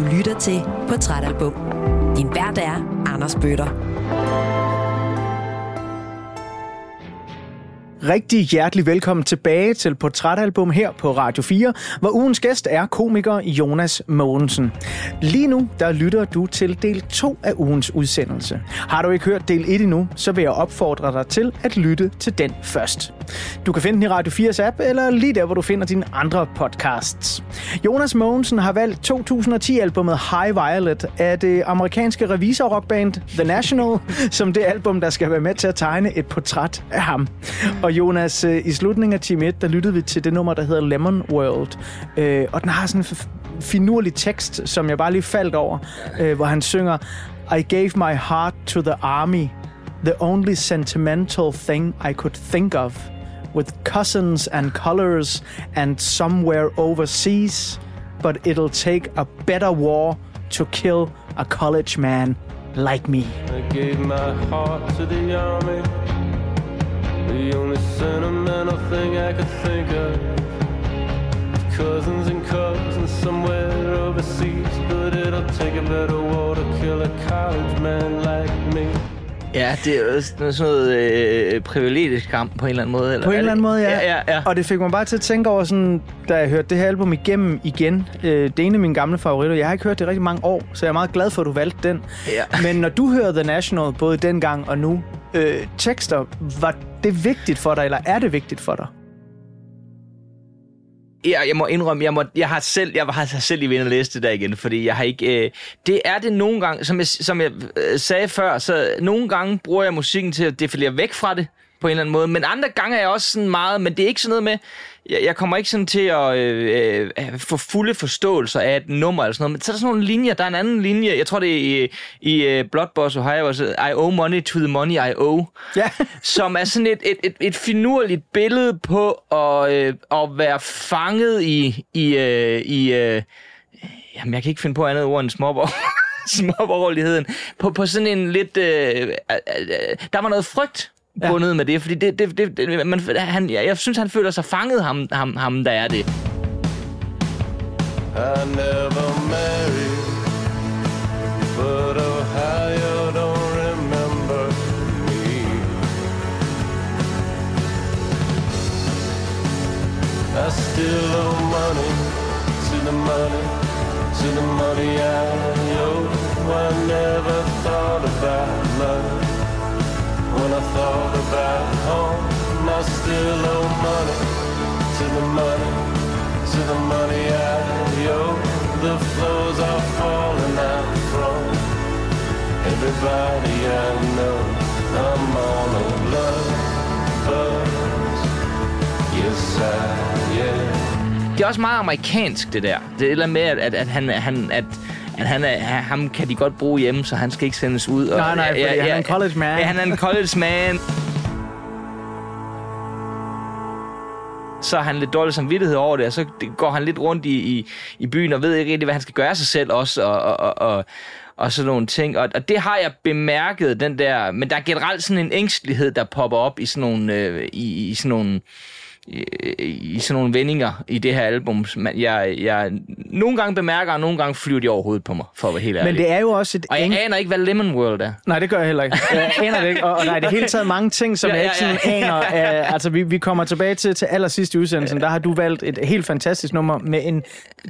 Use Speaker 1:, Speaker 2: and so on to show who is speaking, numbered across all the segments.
Speaker 1: Du lytter til Portrætalbum. Din vært er Anders Bøtter.
Speaker 2: Rigtig hjertelig velkommen tilbage til Portrætalbum her på Radio 4, hvor ugens gæst er komiker Jonas Mogensen. Lige nu, der lytter du til del 2 af ugens udsendelse. Har du ikke hørt del 1 endnu, så vil jeg opfordre dig til at lytte til den først. Du kan finde den i Radio 4's app, eller lige der, hvor du finder dine andre podcasts. Jonas Mogensen har valgt 2010-albummet High Violet af det amerikanske revisorrockband The National, som det album, der skal være med til at tegne et portræt af ham. Og Jonas, øh, i slutningen af time 1, der lyttede vi til det nummer, der hedder Lemon World. Øh, og den har sådan en finurlig tekst, som jeg bare lige faldt over, øh, hvor han synger I gave my heart to the army, the only sentimental thing I could think of, with cousins and colors and somewhere overseas, but it'll take a better war to kill a college man like me.
Speaker 3: I gave my heart to the army. The only sentimental thing I could think of. Cousins and cousins somewhere overseas. But it'll take a better war to kill a college man like me.
Speaker 4: Ja, det er jo sådan noget øh, privilegisk kamp på en eller anden måde. Eller
Speaker 2: På en
Speaker 4: er
Speaker 2: eller anden måde, ja.
Speaker 4: ja, ja, ja.
Speaker 2: Og det fik mig bare til at tænke over, sådan, da jeg hørte det her album igennem igen. Øh, det er en af mine gamle favoritter. Jeg har ikke hørt det i rigtig mange år, så jeg er meget glad for, at du valgte den.
Speaker 4: Ja.
Speaker 2: Men når du hører The National, både dengang og nu, øh, tekster, var det vigtigt for dig, eller er det vigtigt for dig?
Speaker 4: Ja, jeg må indrømme, jeg, må, jeg har selv, jeg har selv lige ved at læse det der igen, fordi jeg har ikke... Øh, det er det nogle gange, som jeg, som jeg øh, sagde før, så nogle gange bruger jeg musikken til at defilere væk fra det, på en eller anden måde. Men andre gange er jeg også sådan meget, men det er ikke sådan noget med, jeg, jeg kommer ikke sådan til at øh, øh, få fulde forståelser af et nummer eller sådan noget, men så er der sådan nogle linjer, der er en anden linje, jeg tror det er i, i uh, Blood Boss Ohio, altså, I owe money to the money I owe,
Speaker 2: Ja.
Speaker 4: som er sådan et, et, et, et finurligt billede på at, øh, at være fanget i, i, øh, i øh, jamen jeg kan ikke finde på andet ord end småborg. småborgerligheden. På, på sådan en lidt... Øh, øh, øh, der var noget frygt
Speaker 2: Ja.
Speaker 4: bundet med det, fordi det, det, det, det man, han, jeg, jeg synes, han føler sig fanget, ham, ham, ham der er det.
Speaker 3: I never married, but Ohio don't remember me. I still owe money to the money, to the money I owe. I never thought about when I thought about home. I still owe money to the money, to the money I owe. The flows are falling out from everybody I know. I'm on a love buzz. Yes, I am.
Speaker 4: Det er også meget amerikansk, det der. Det er et eller andet med, at, at, at han, han, at, at han er, ham kan de godt bruge hjemme, så han skal ikke sendes ud. Og,
Speaker 2: Nej, nej, fordi han er en college man.
Speaker 4: Ja, han er en college man. så har han lidt dårlig samvittighed over det, og så går han lidt rundt i, i, i byen og ved ikke rigtig, hvad han skal gøre sig selv også, og, og, og, og, og sådan nogle ting. Og, og det har jeg bemærket, den der... Men der er generelt sådan en ængstelighed, der popper op i sådan nogle... Øh, i, i sådan nogle i, i sådan nogle vendinger i det her album. Man- Jeg, jeg nogle gange bemærker, og nogle gange flyver de overhovedet på mig, for at være helt ærlig.
Speaker 2: Men det er jo også et...
Speaker 4: Og jeg
Speaker 2: eng-
Speaker 4: aner ikke, hvad Lemon World er.
Speaker 2: Nej, det gør jeg heller ikke. Jeg aner det ikke. Og, og der er det hele taget mange ting, som
Speaker 4: Ja,
Speaker 2: jeg
Speaker 4: ja,
Speaker 2: ikke sådan
Speaker 4: ja.
Speaker 2: aner. Uh, altså, vi, vi kommer tilbage til, til allersidst i udsendelsen. Der har du valgt et helt fantastisk nummer med en,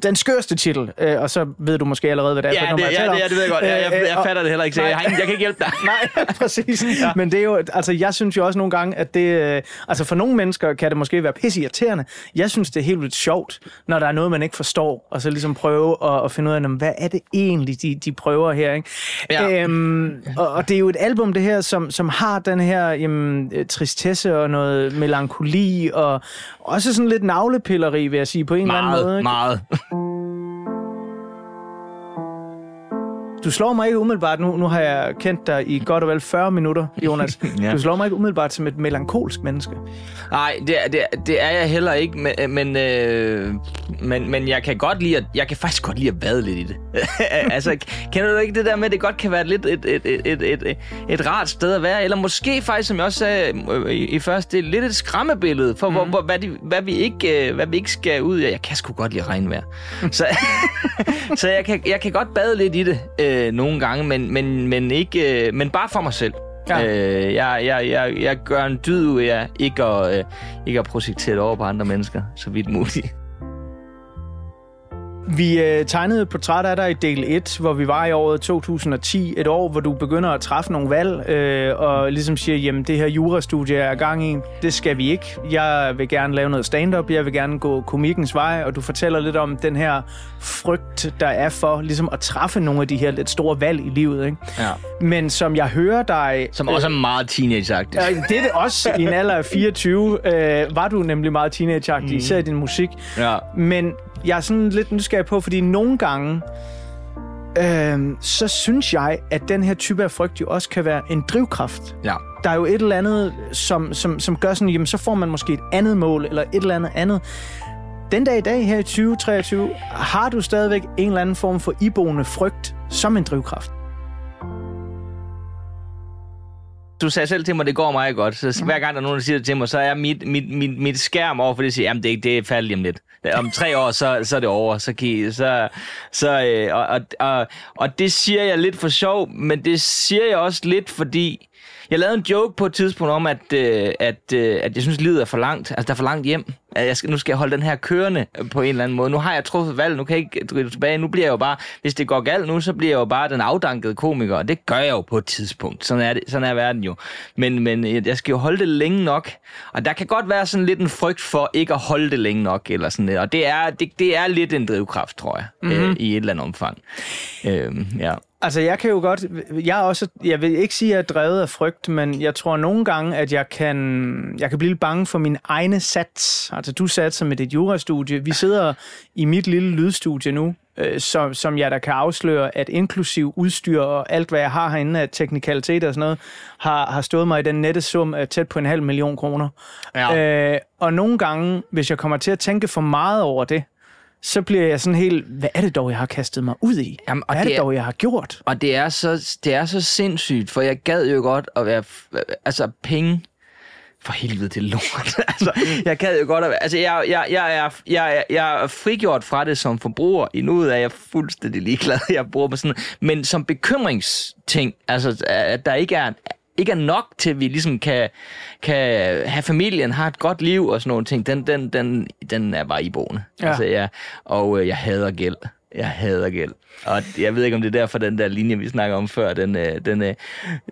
Speaker 2: den skørste titel. Uh, og så ved du måske allerede, hvad det er for
Speaker 4: Ja,
Speaker 2: nummer,
Speaker 4: det,
Speaker 2: jeg
Speaker 4: ja, det, ja, det ved jeg godt. Jeg, jeg,
Speaker 2: Øh,
Speaker 4: jeg
Speaker 2: og-
Speaker 4: fatter det heller ikke, så jeg, har ingen, jeg kan ikke hjælpe dig.
Speaker 2: Nej, præcis. Ja. Men det er jo, altså jeg synes jo også nogle gange, at det, øh, altså for nogle mennesker kan det måske være pisse irriterende. Jeg synes, det er helt vildt sjovt, når der er noget, man ikke forstår, og så ligesom prøve at, at finde ud af, hvad er det egentlig, de, de prøver her, ikke?
Speaker 4: Ja.
Speaker 2: Øhm, og, og det er jo et album, det her, som, som har den her jamen, øh, tristesse og noget melankoli, og også sådan lidt navlepilleri, vil jeg sige, på en eller anden måde.
Speaker 4: Meget,
Speaker 2: ikke?
Speaker 4: meget.
Speaker 2: Du slår mig ikke umiddelbart, nu, nu har jeg kendt dig i godt og vel 40 minutter, Jonas.
Speaker 4: Ja.
Speaker 2: Du slår mig ikke umiddelbart som et melankolsk menneske.
Speaker 4: Nej, det, er- det, er- det er jeg heller ikke, men, men, øh, men, men jeg kan godt lide at, jeg kan faktisk godt lide at vade lidt i det. altså, kender du ikke det der med, at det godt kan være lidt et, et, et, et, et, et rart sted at være, eller måske faktisk, som jeg også sagde øh, i, i første del, lidt et skræmmebillede for, mm. hvor, hvor, hvad, de, hvad, vi ikke, øh, hvad vi ikke skal ud af. Jeg kan sgu godt lide regnvejr. så så jeg, kan, jeg kan godt bade lidt i det øh, nogle gange, men, men, men, ikke, øh, men bare for mig selv.
Speaker 2: Ja.
Speaker 4: Øh, jeg, jeg, jeg, jeg gør en dyd ud af ikke at, øh, ikke at projektere det over på andre mennesker, så vidt muligt.
Speaker 2: Vi øh, tegnede et portræt af dig i del 1, hvor vi var i året 2010. Et år, hvor du begynder at træffe nogle valg, øh, og ligesom siger, jamen det her jurastudie er gang i, det skal vi ikke. Jeg vil gerne lave noget stand-up, jeg vil gerne gå komikkens vej, og du fortæller lidt om den her frygt, der er for ligesom at træffe nogle af de her lidt store valg i livet. Ikke?
Speaker 4: Ja.
Speaker 2: Men som jeg hører dig...
Speaker 4: Som også er meget teenageagtigt.
Speaker 2: Ja, det er det også i en alder af 24. Øh, var du nemlig meget teenageagtig, mm. især i din musik.
Speaker 4: Ja.
Speaker 2: Men jeg er sådan lidt nysgerrig på, fordi nogle gange, øh, så synes jeg, at den her type af frygt jo også kan være en drivkraft.
Speaker 4: ja.
Speaker 2: Der er jo et eller andet, som, som, som gør sådan, jamen så får man måske et andet mål, eller et eller andet andet. Den dag i dag, her i 2023, har du stadigvæk en eller anden form for iboende frygt som en drivkraft.
Speaker 4: Du sagde selv til mig, at det går meget godt. Så hver gang der er nogen, der siger det til mig, så er mit, mit, mit, mit skærm over for det, at sige, jamen det, det er lige om lidt. Om tre år, så, så er det over. Så, kan I, så, så, øh, og, og, og, og det siger jeg lidt for sjov, men det siger jeg også lidt, fordi jeg lavede en joke på et tidspunkt om, at, øh, at, øh, at jeg synes, livet er for langt. Altså, der er for langt hjem. At jeg skal, nu skal jeg holde den her kørende på en eller anden måde. Nu har jeg truffet valg, nu kan jeg ikke drive tilbage. Nu bliver jeg jo bare, hvis det går galt nu, så bliver jeg jo bare den afdankede komiker. Og det gør jeg jo på et tidspunkt. Sådan er, det, sådan er verden jo. Men, men jeg skal jo holde det længe nok. Og der kan godt være sådan lidt en frygt for ikke at holde det længe nok. Eller sådan lidt. Og det er, det, det er lidt en drivkraft, tror jeg. Mm-hmm. Øh, I et eller andet omfang. Øh, ja.
Speaker 2: Altså, jeg kan jo godt... Jeg er også... Jeg vil ikke sige, at jeg er drevet af frygt, men jeg tror nogle gange, at jeg kan, jeg kan blive lidt bange for min egne sats. Altså, du satser med dit jurastudie. Vi sidder i mit lille lydstudie nu, øh, som, som jeg der kan afsløre, at inklusiv udstyr og alt, hvad jeg har herinde af teknikalitet og sådan noget, har, har stået mig i den nette sum af tæt på en halv million kroner.
Speaker 4: Ja.
Speaker 2: Øh, og nogle gange, hvis jeg kommer til at tænke for meget over det, så bliver jeg sådan helt, hvad er det dog, jeg har kastet mig ud i?
Speaker 4: Jamen, og
Speaker 2: hvad er det
Speaker 4: det er-
Speaker 2: dog, jeg har gjort?
Speaker 4: Og det er, så, det er så sindssygt, for jeg gad jo godt at være... Altså, penge... For helvede, det er lort. altså, jeg gad jo godt at være... Altså, jeg, jeg, jeg, er, jeg, jeg er frigjort fra det som forbruger. I nuet er jeg fuldstændig ligeglad, jeg bruger mig sådan... Men som bekymringsting, altså, at der ikke er ikke er nok til, at vi ligesom kan, kan have familien, har et godt liv og sådan nogle ting, den, den, den, den er bare iboende.
Speaker 2: Ja.
Speaker 4: Altså, ja, og øh, jeg hader gæld. Jeg hader gæld. Og jeg ved ikke, om det er derfor, den der linje, vi snakker om før, den, øh, den, øh,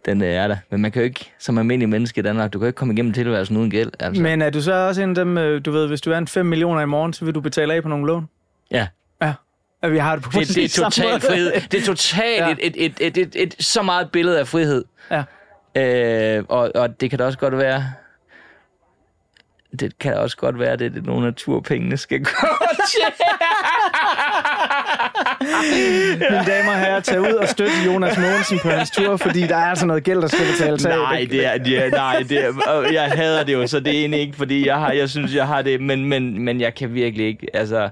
Speaker 4: den øh, er der. Men man kan jo ikke, som almindelig menneske i Danmark, du kan jo ikke komme igennem tilværelsen uden gæld. Altså.
Speaker 2: Men er du så også en af dem, øh, du ved, hvis du er en 5 millioner i morgen, så vil du betale af på nogle lån?
Speaker 4: Ja.
Speaker 2: Ja. At vi har det på
Speaker 4: Det, det er totalt frihed. Det er totalt
Speaker 2: Ja.
Speaker 4: et, et, et, et, et, et, så meget billede af frihed.
Speaker 2: Ja.
Speaker 4: Øh, og, og det kan da også godt være... Det kan da også godt være, at det er nogle af turpengene skal gå til.
Speaker 2: Mine damer og herrer, tag ud og støtte Jonas Mogensen på hans tur, fordi der er altså noget gæld, der skal betales af.
Speaker 4: Nej, det er, det er, nej, det er, jeg hader det jo, så det er egentlig ikke, fordi jeg, har, jeg synes, jeg har det, men, men, men jeg kan virkelig ikke, altså,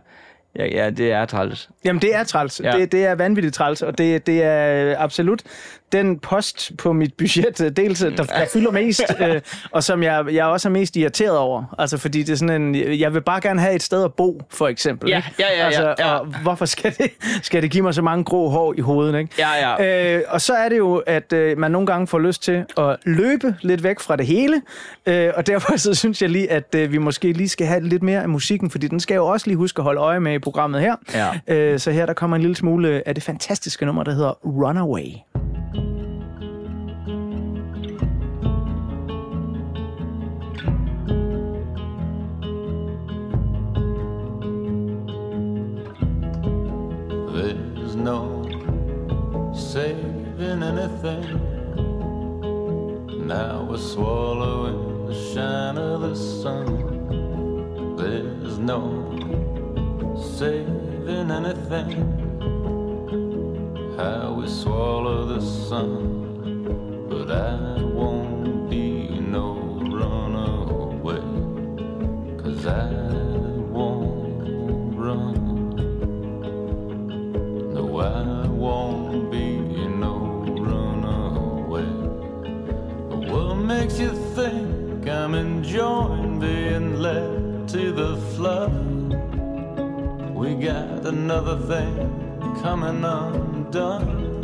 Speaker 4: ja, ja det er træls.
Speaker 2: Jamen, det er træls. Ja.
Speaker 4: Ja.
Speaker 2: Det, det er vanvittigt træls, og det, det er absolut den post på mit budget, øh, dels der, der fylder mest, øh, og som jeg, jeg også er mest irriteret over. Altså, fordi det er sådan en, jeg vil bare gerne have et sted at bo, for eksempel.
Speaker 4: Ja, ja, ja, ja,
Speaker 2: altså,
Speaker 4: ja.
Speaker 2: Og hvorfor skal det, skal det give mig så mange grå hår i hovedet, ikke?
Speaker 4: Ja, ja.
Speaker 2: Øh, og så er det jo, at øh, man nogle gange får lyst til at løbe lidt væk fra det hele, øh, og derfor så synes jeg lige, at øh, vi måske lige skal have lidt mere af musikken, fordi den skal jo også lige huske at holde øje med i programmet her.
Speaker 4: Ja.
Speaker 2: Øh, så her der kommer en lille smule af det fantastiske nummer, der hedder Runaway.
Speaker 3: No saving anything. Now we're swallowing the shine of the sun. There's no saving anything. how we swallow the sun. But I won't be no runaway, cause I makes you think I'm enjoying being led to the flood? We got another thing coming undone.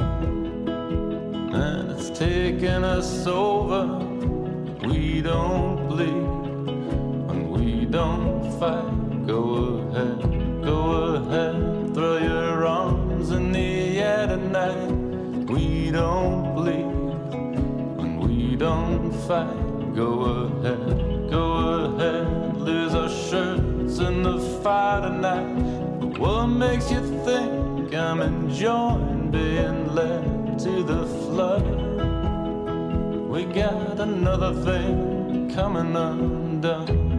Speaker 3: And it's taking us over. We don't bleed and we don't fight. Go ahead, go ahead, throw your arms in the air tonight. We don't bleed don't fight. Go ahead, go ahead, lose our shirts in the fire tonight. But what makes you think I'm enjoying being led to the flood? We got another thing coming undone.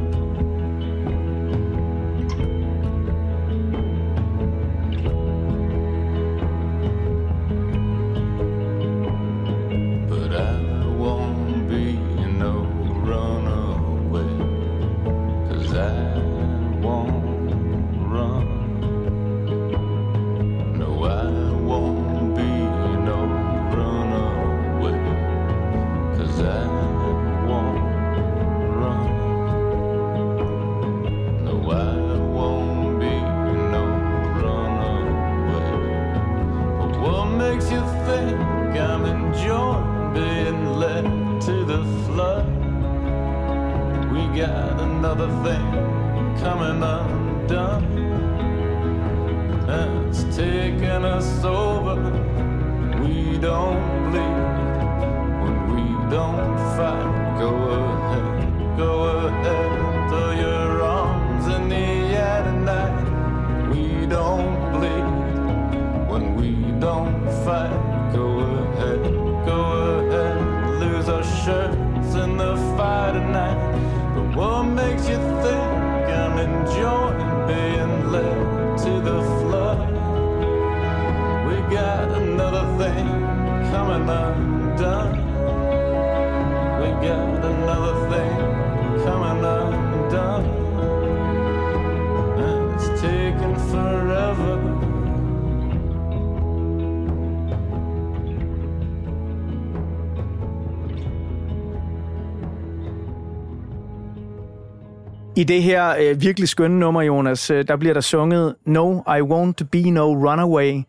Speaker 3: I
Speaker 2: det her øh, virkelig skønne nummer, Jonas, øh, der bliver der sunget No, I won't be no runaway.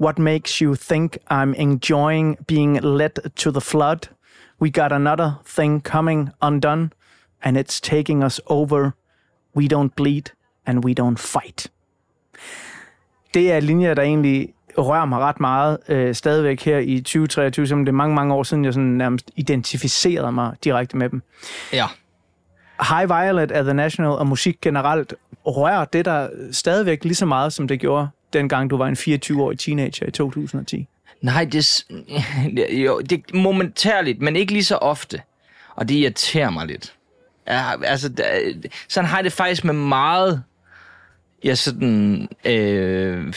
Speaker 2: What makes you think I'm enjoying being led to the flood? We got another thing coming undone, and it's taking us over. We don't bleed, and we don't fight. Det er linjer, der egentlig rører mig ret meget øh, stadigvæk her i 2023, som det er mange, mange år siden, jeg sådan nærmest identificerede mig direkte med dem.
Speaker 4: Ja.
Speaker 2: High Violet af The National og musik generelt rører det der stadigvæk lige så meget, som det gjorde dengang du var en 24-årig teenager i 2010.
Speaker 4: Nej, det, jo, det er momentærligt, men ikke lige så ofte. Og det irriterer mig lidt. Ja, altså, sådan har jeg det faktisk med meget... Ja, sådan... Øh, øh,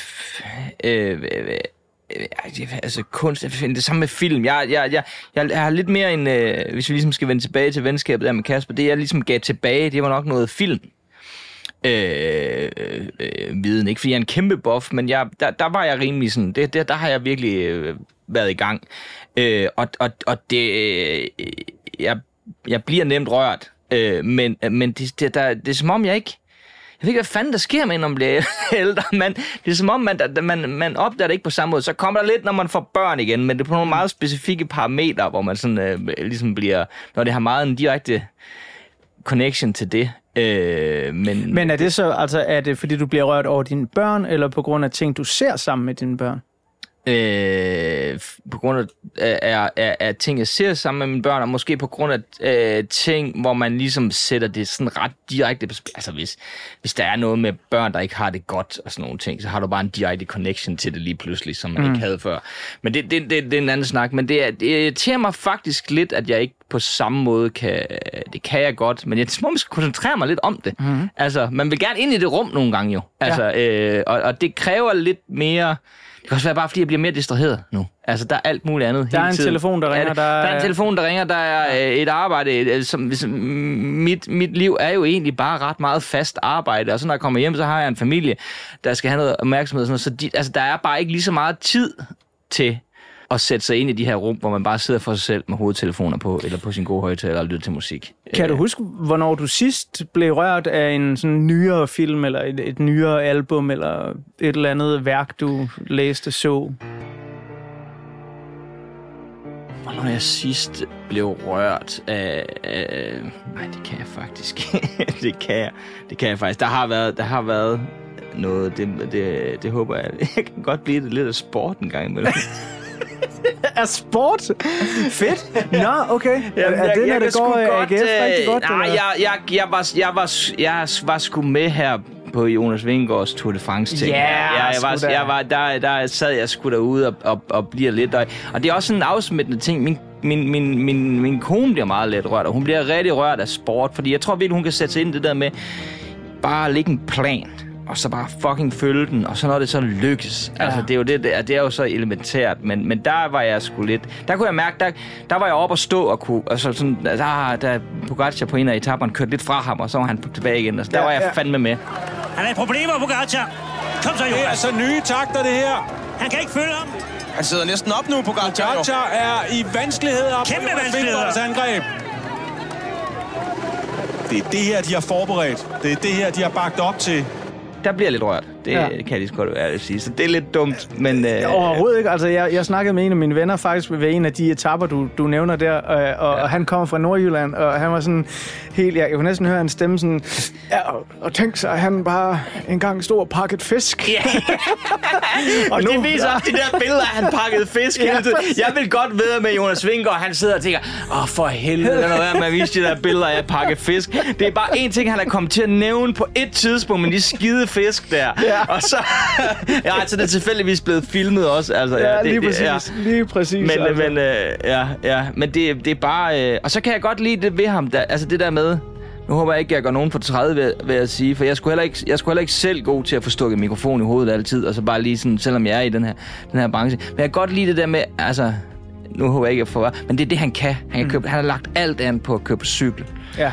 Speaker 4: øh, øh, Øh, øh, altså kunst, det samme med film. Jeg, jeg, jeg, jeg, jeg har lidt mere en, øh, hvis vi ligesom skal vende tilbage til venskabet der med Kasper, det jeg ligesom gav tilbage, det var nok noget film øh, øh, viden. Ikke fordi jeg er en kæmpe buff, men jeg, der, der var jeg rimelig sådan, det, der, der har jeg virkelig øh, været i gang. Øh, og, og, og det, øh, jeg, jeg bliver nemt rørt, øh, men, men det, det, der, det er som om jeg ikke, ved ikke, hvad fanden der sker med, når man bliver ældre, men det er som om, man, man, man opdager det ikke på samme måde. Så kommer der lidt, når man får børn igen, men det er på nogle meget specifikke parametre, hvor man sådan, øh, ligesom bliver, når det har meget en direkte connection til det. Øh, men,
Speaker 2: Men er det så, altså er det fordi du bliver rørt over dine børn, eller på grund af ting, du ser sammen med dine børn?
Speaker 4: Øh, på grund af, af, af, af ting, jeg ser sammen med mine børn, og måske på grund af øh, ting, hvor man ligesom sætter det sådan ret direkte. Altså hvis, hvis der er noget med børn, der ikke har det godt og sådan nogle ting, så har du bare en direkte connection til det lige pludselig, som man mm. ikke havde før. Men det, det, det, det er en anden snak. Men det, er, det irriterer mig faktisk lidt, at jeg ikke på samme måde kan... Det kan jeg godt, men jeg må måske koncentrere mig lidt om det. Mm-hmm. Altså, man vil gerne ind i det rum nogle gange jo. Altså, ja. øh, og, og det kræver lidt mere... Det kan også være bare, fordi jeg bliver mere distraheret nu. Altså, der er alt muligt andet
Speaker 2: Der er
Speaker 4: hele
Speaker 2: en
Speaker 4: tiden.
Speaker 2: telefon, der ringer, der, er-
Speaker 4: der er en telefon, der ringer. Der er øh, et arbejde. øh, Som, som, mit, mit liv er jo egentlig bare ret meget fast arbejde. Og så når jeg kommer hjem, så har jeg en familie, der skal have noget opmærksomhed. Og sådan noget. Så de, altså, der er bare ikke lige så meget tid til at sætte sig ind i de her rum, hvor man bare sidder for sig selv med hovedtelefoner på, eller på sin gode højtaler og lytter til musik.
Speaker 2: Kan du huske, hvornår du sidst blev rørt af en sådan nyere film, eller et, et nyere album, eller et eller andet værk, du læste så?
Speaker 4: Hvornår jeg sidst blev rørt af... af nej, det kan jeg faktisk. det kan jeg. Det kan jeg faktisk. Der har været, der har været noget, det, det, det håber jeg. Jeg kan godt blive det lidt af sport en gang imellem.
Speaker 2: Er sport? Fedt. Nå, okay.
Speaker 4: Jamen,
Speaker 2: er det, når det går AGF
Speaker 4: øh,
Speaker 2: rigtig godt?
Speaker 4: Nej, jeg, jeg, jeg, var, jeg, var, jeg var sgu med her på Jonas Vingegaards Tour de France ting.
Speaker 2: Ja,
Speaker 4: jeg, jeg, var,
Speaker 2: da.
Speaker 4: jeg var, der, der sad jeg sgu derude og, og, og bliver lidt. Og, og det er også sådan en afsmittende ting. Min, min, min, min, min kone bliver meget let rørt, og hun bliver rigtig rørt af sport, fordi jeg tror virkelig, hun kan sætte sig ind i det der med bare at lægge en plan og så bare fucking følge den, og så når det så lykkes. Ja. Altså, det er jo det, det er, det er jo så elementært, men, men der var jeg sgu lidt... Der kunne jeg mærke, der, der var jeg oppe og stå og kunne... Altså sådan, der, der Pogacar på en af etaperne kørte lidt fra ham, og så var han tilbage igen. Altså, der
Speaker 2: Ja,
Speaker 4: var jeg
Speaker 2: ja.
Speaker 4: fandme med.
Speaker 5: Han er i problemer, Pogacar. Kom så,
Speaker 6: Det er
Speaker 5: Jonas.
Speaker 6: altså nye takter, det her.
Speaker 5: Han kan ikke følge ham.
Speaker 7: Han sidder næsten op nu på Pogacar. jo.
Speaker 6: Gacha er i vanskeligheder. på
Speaker 5: Kæmpe
Speaker 6: Jonas
Speaker 5: vanskeligheder.
Speaker 6: Angreb. Det er det her, de har forberedt. Det er det her, de har bagt op til.
Speaker 4: Der bliver lidt rørt. Det
Speaker 2: Ja.
Speaker 4: ja. kan jeg lige så godt ærligt sige. Så det er lidt dumt, men... Øh,
Speaker 2: Overhovedet ikke. Altså, jeg, jeg snakkede med en af mine venner faktisk ved en af de etapper, du, du nævner der, og, og, ja. og han kommer fra Nordjylland, og han var sådan helt... Jeg, kunne næsten høre hans stemme sådan... Ja, og, og tænk sig, at han bare engang stod og pakket fisk.
Speaker 4: Ja.
Speaker 2: og
Speaker 4: Og det viser også de der billeder, at han pakkede fisk
Speaker 2: Ja,
Speaker 4: hele tiden. Jeg vil godt ved med Jonas Vingegaard, han sidder og tænker, åh for helvede, lad nu være med at vise de der billeder af at pakke fisk. Det er bare én ting, han er kommet til at nævne på et tidspunkt, men de skide fisk der.
Speaker 2: Ja.
Speaker 4: Og så, ja, altså det er tilfældigvis blevet filmet også. Altså,
Speaker 2: Ja,
Speaker 4: det,
Speaker 2: lige
Speaker 4: det,
Speaker 2: præcis. Lige præcis.
Speaker 4: Men,
Speaker 2: altså.
Speaker 4: men øh, ja, ja, men det, det er bare... Øh, og så kan jeg godt lide det ved ham, der, altså det der med... Nu håber jeg ikke, jeg går nogen for 30, vil, vil jeg sige, for jeg skulle, heller ikke, jeg skulle heller ikke selv god til at få stukket mikrofon i hovedet altid, og så bare lige sådan, selvom jeg er i den her, den her branche. Men jeg kan godt lide det der med, altså, nu håber jeg ikke, at få men det er det, han kan. Han, kan købe, han har lagt alt an på at købe på cykel.
Speaker 2: Ja.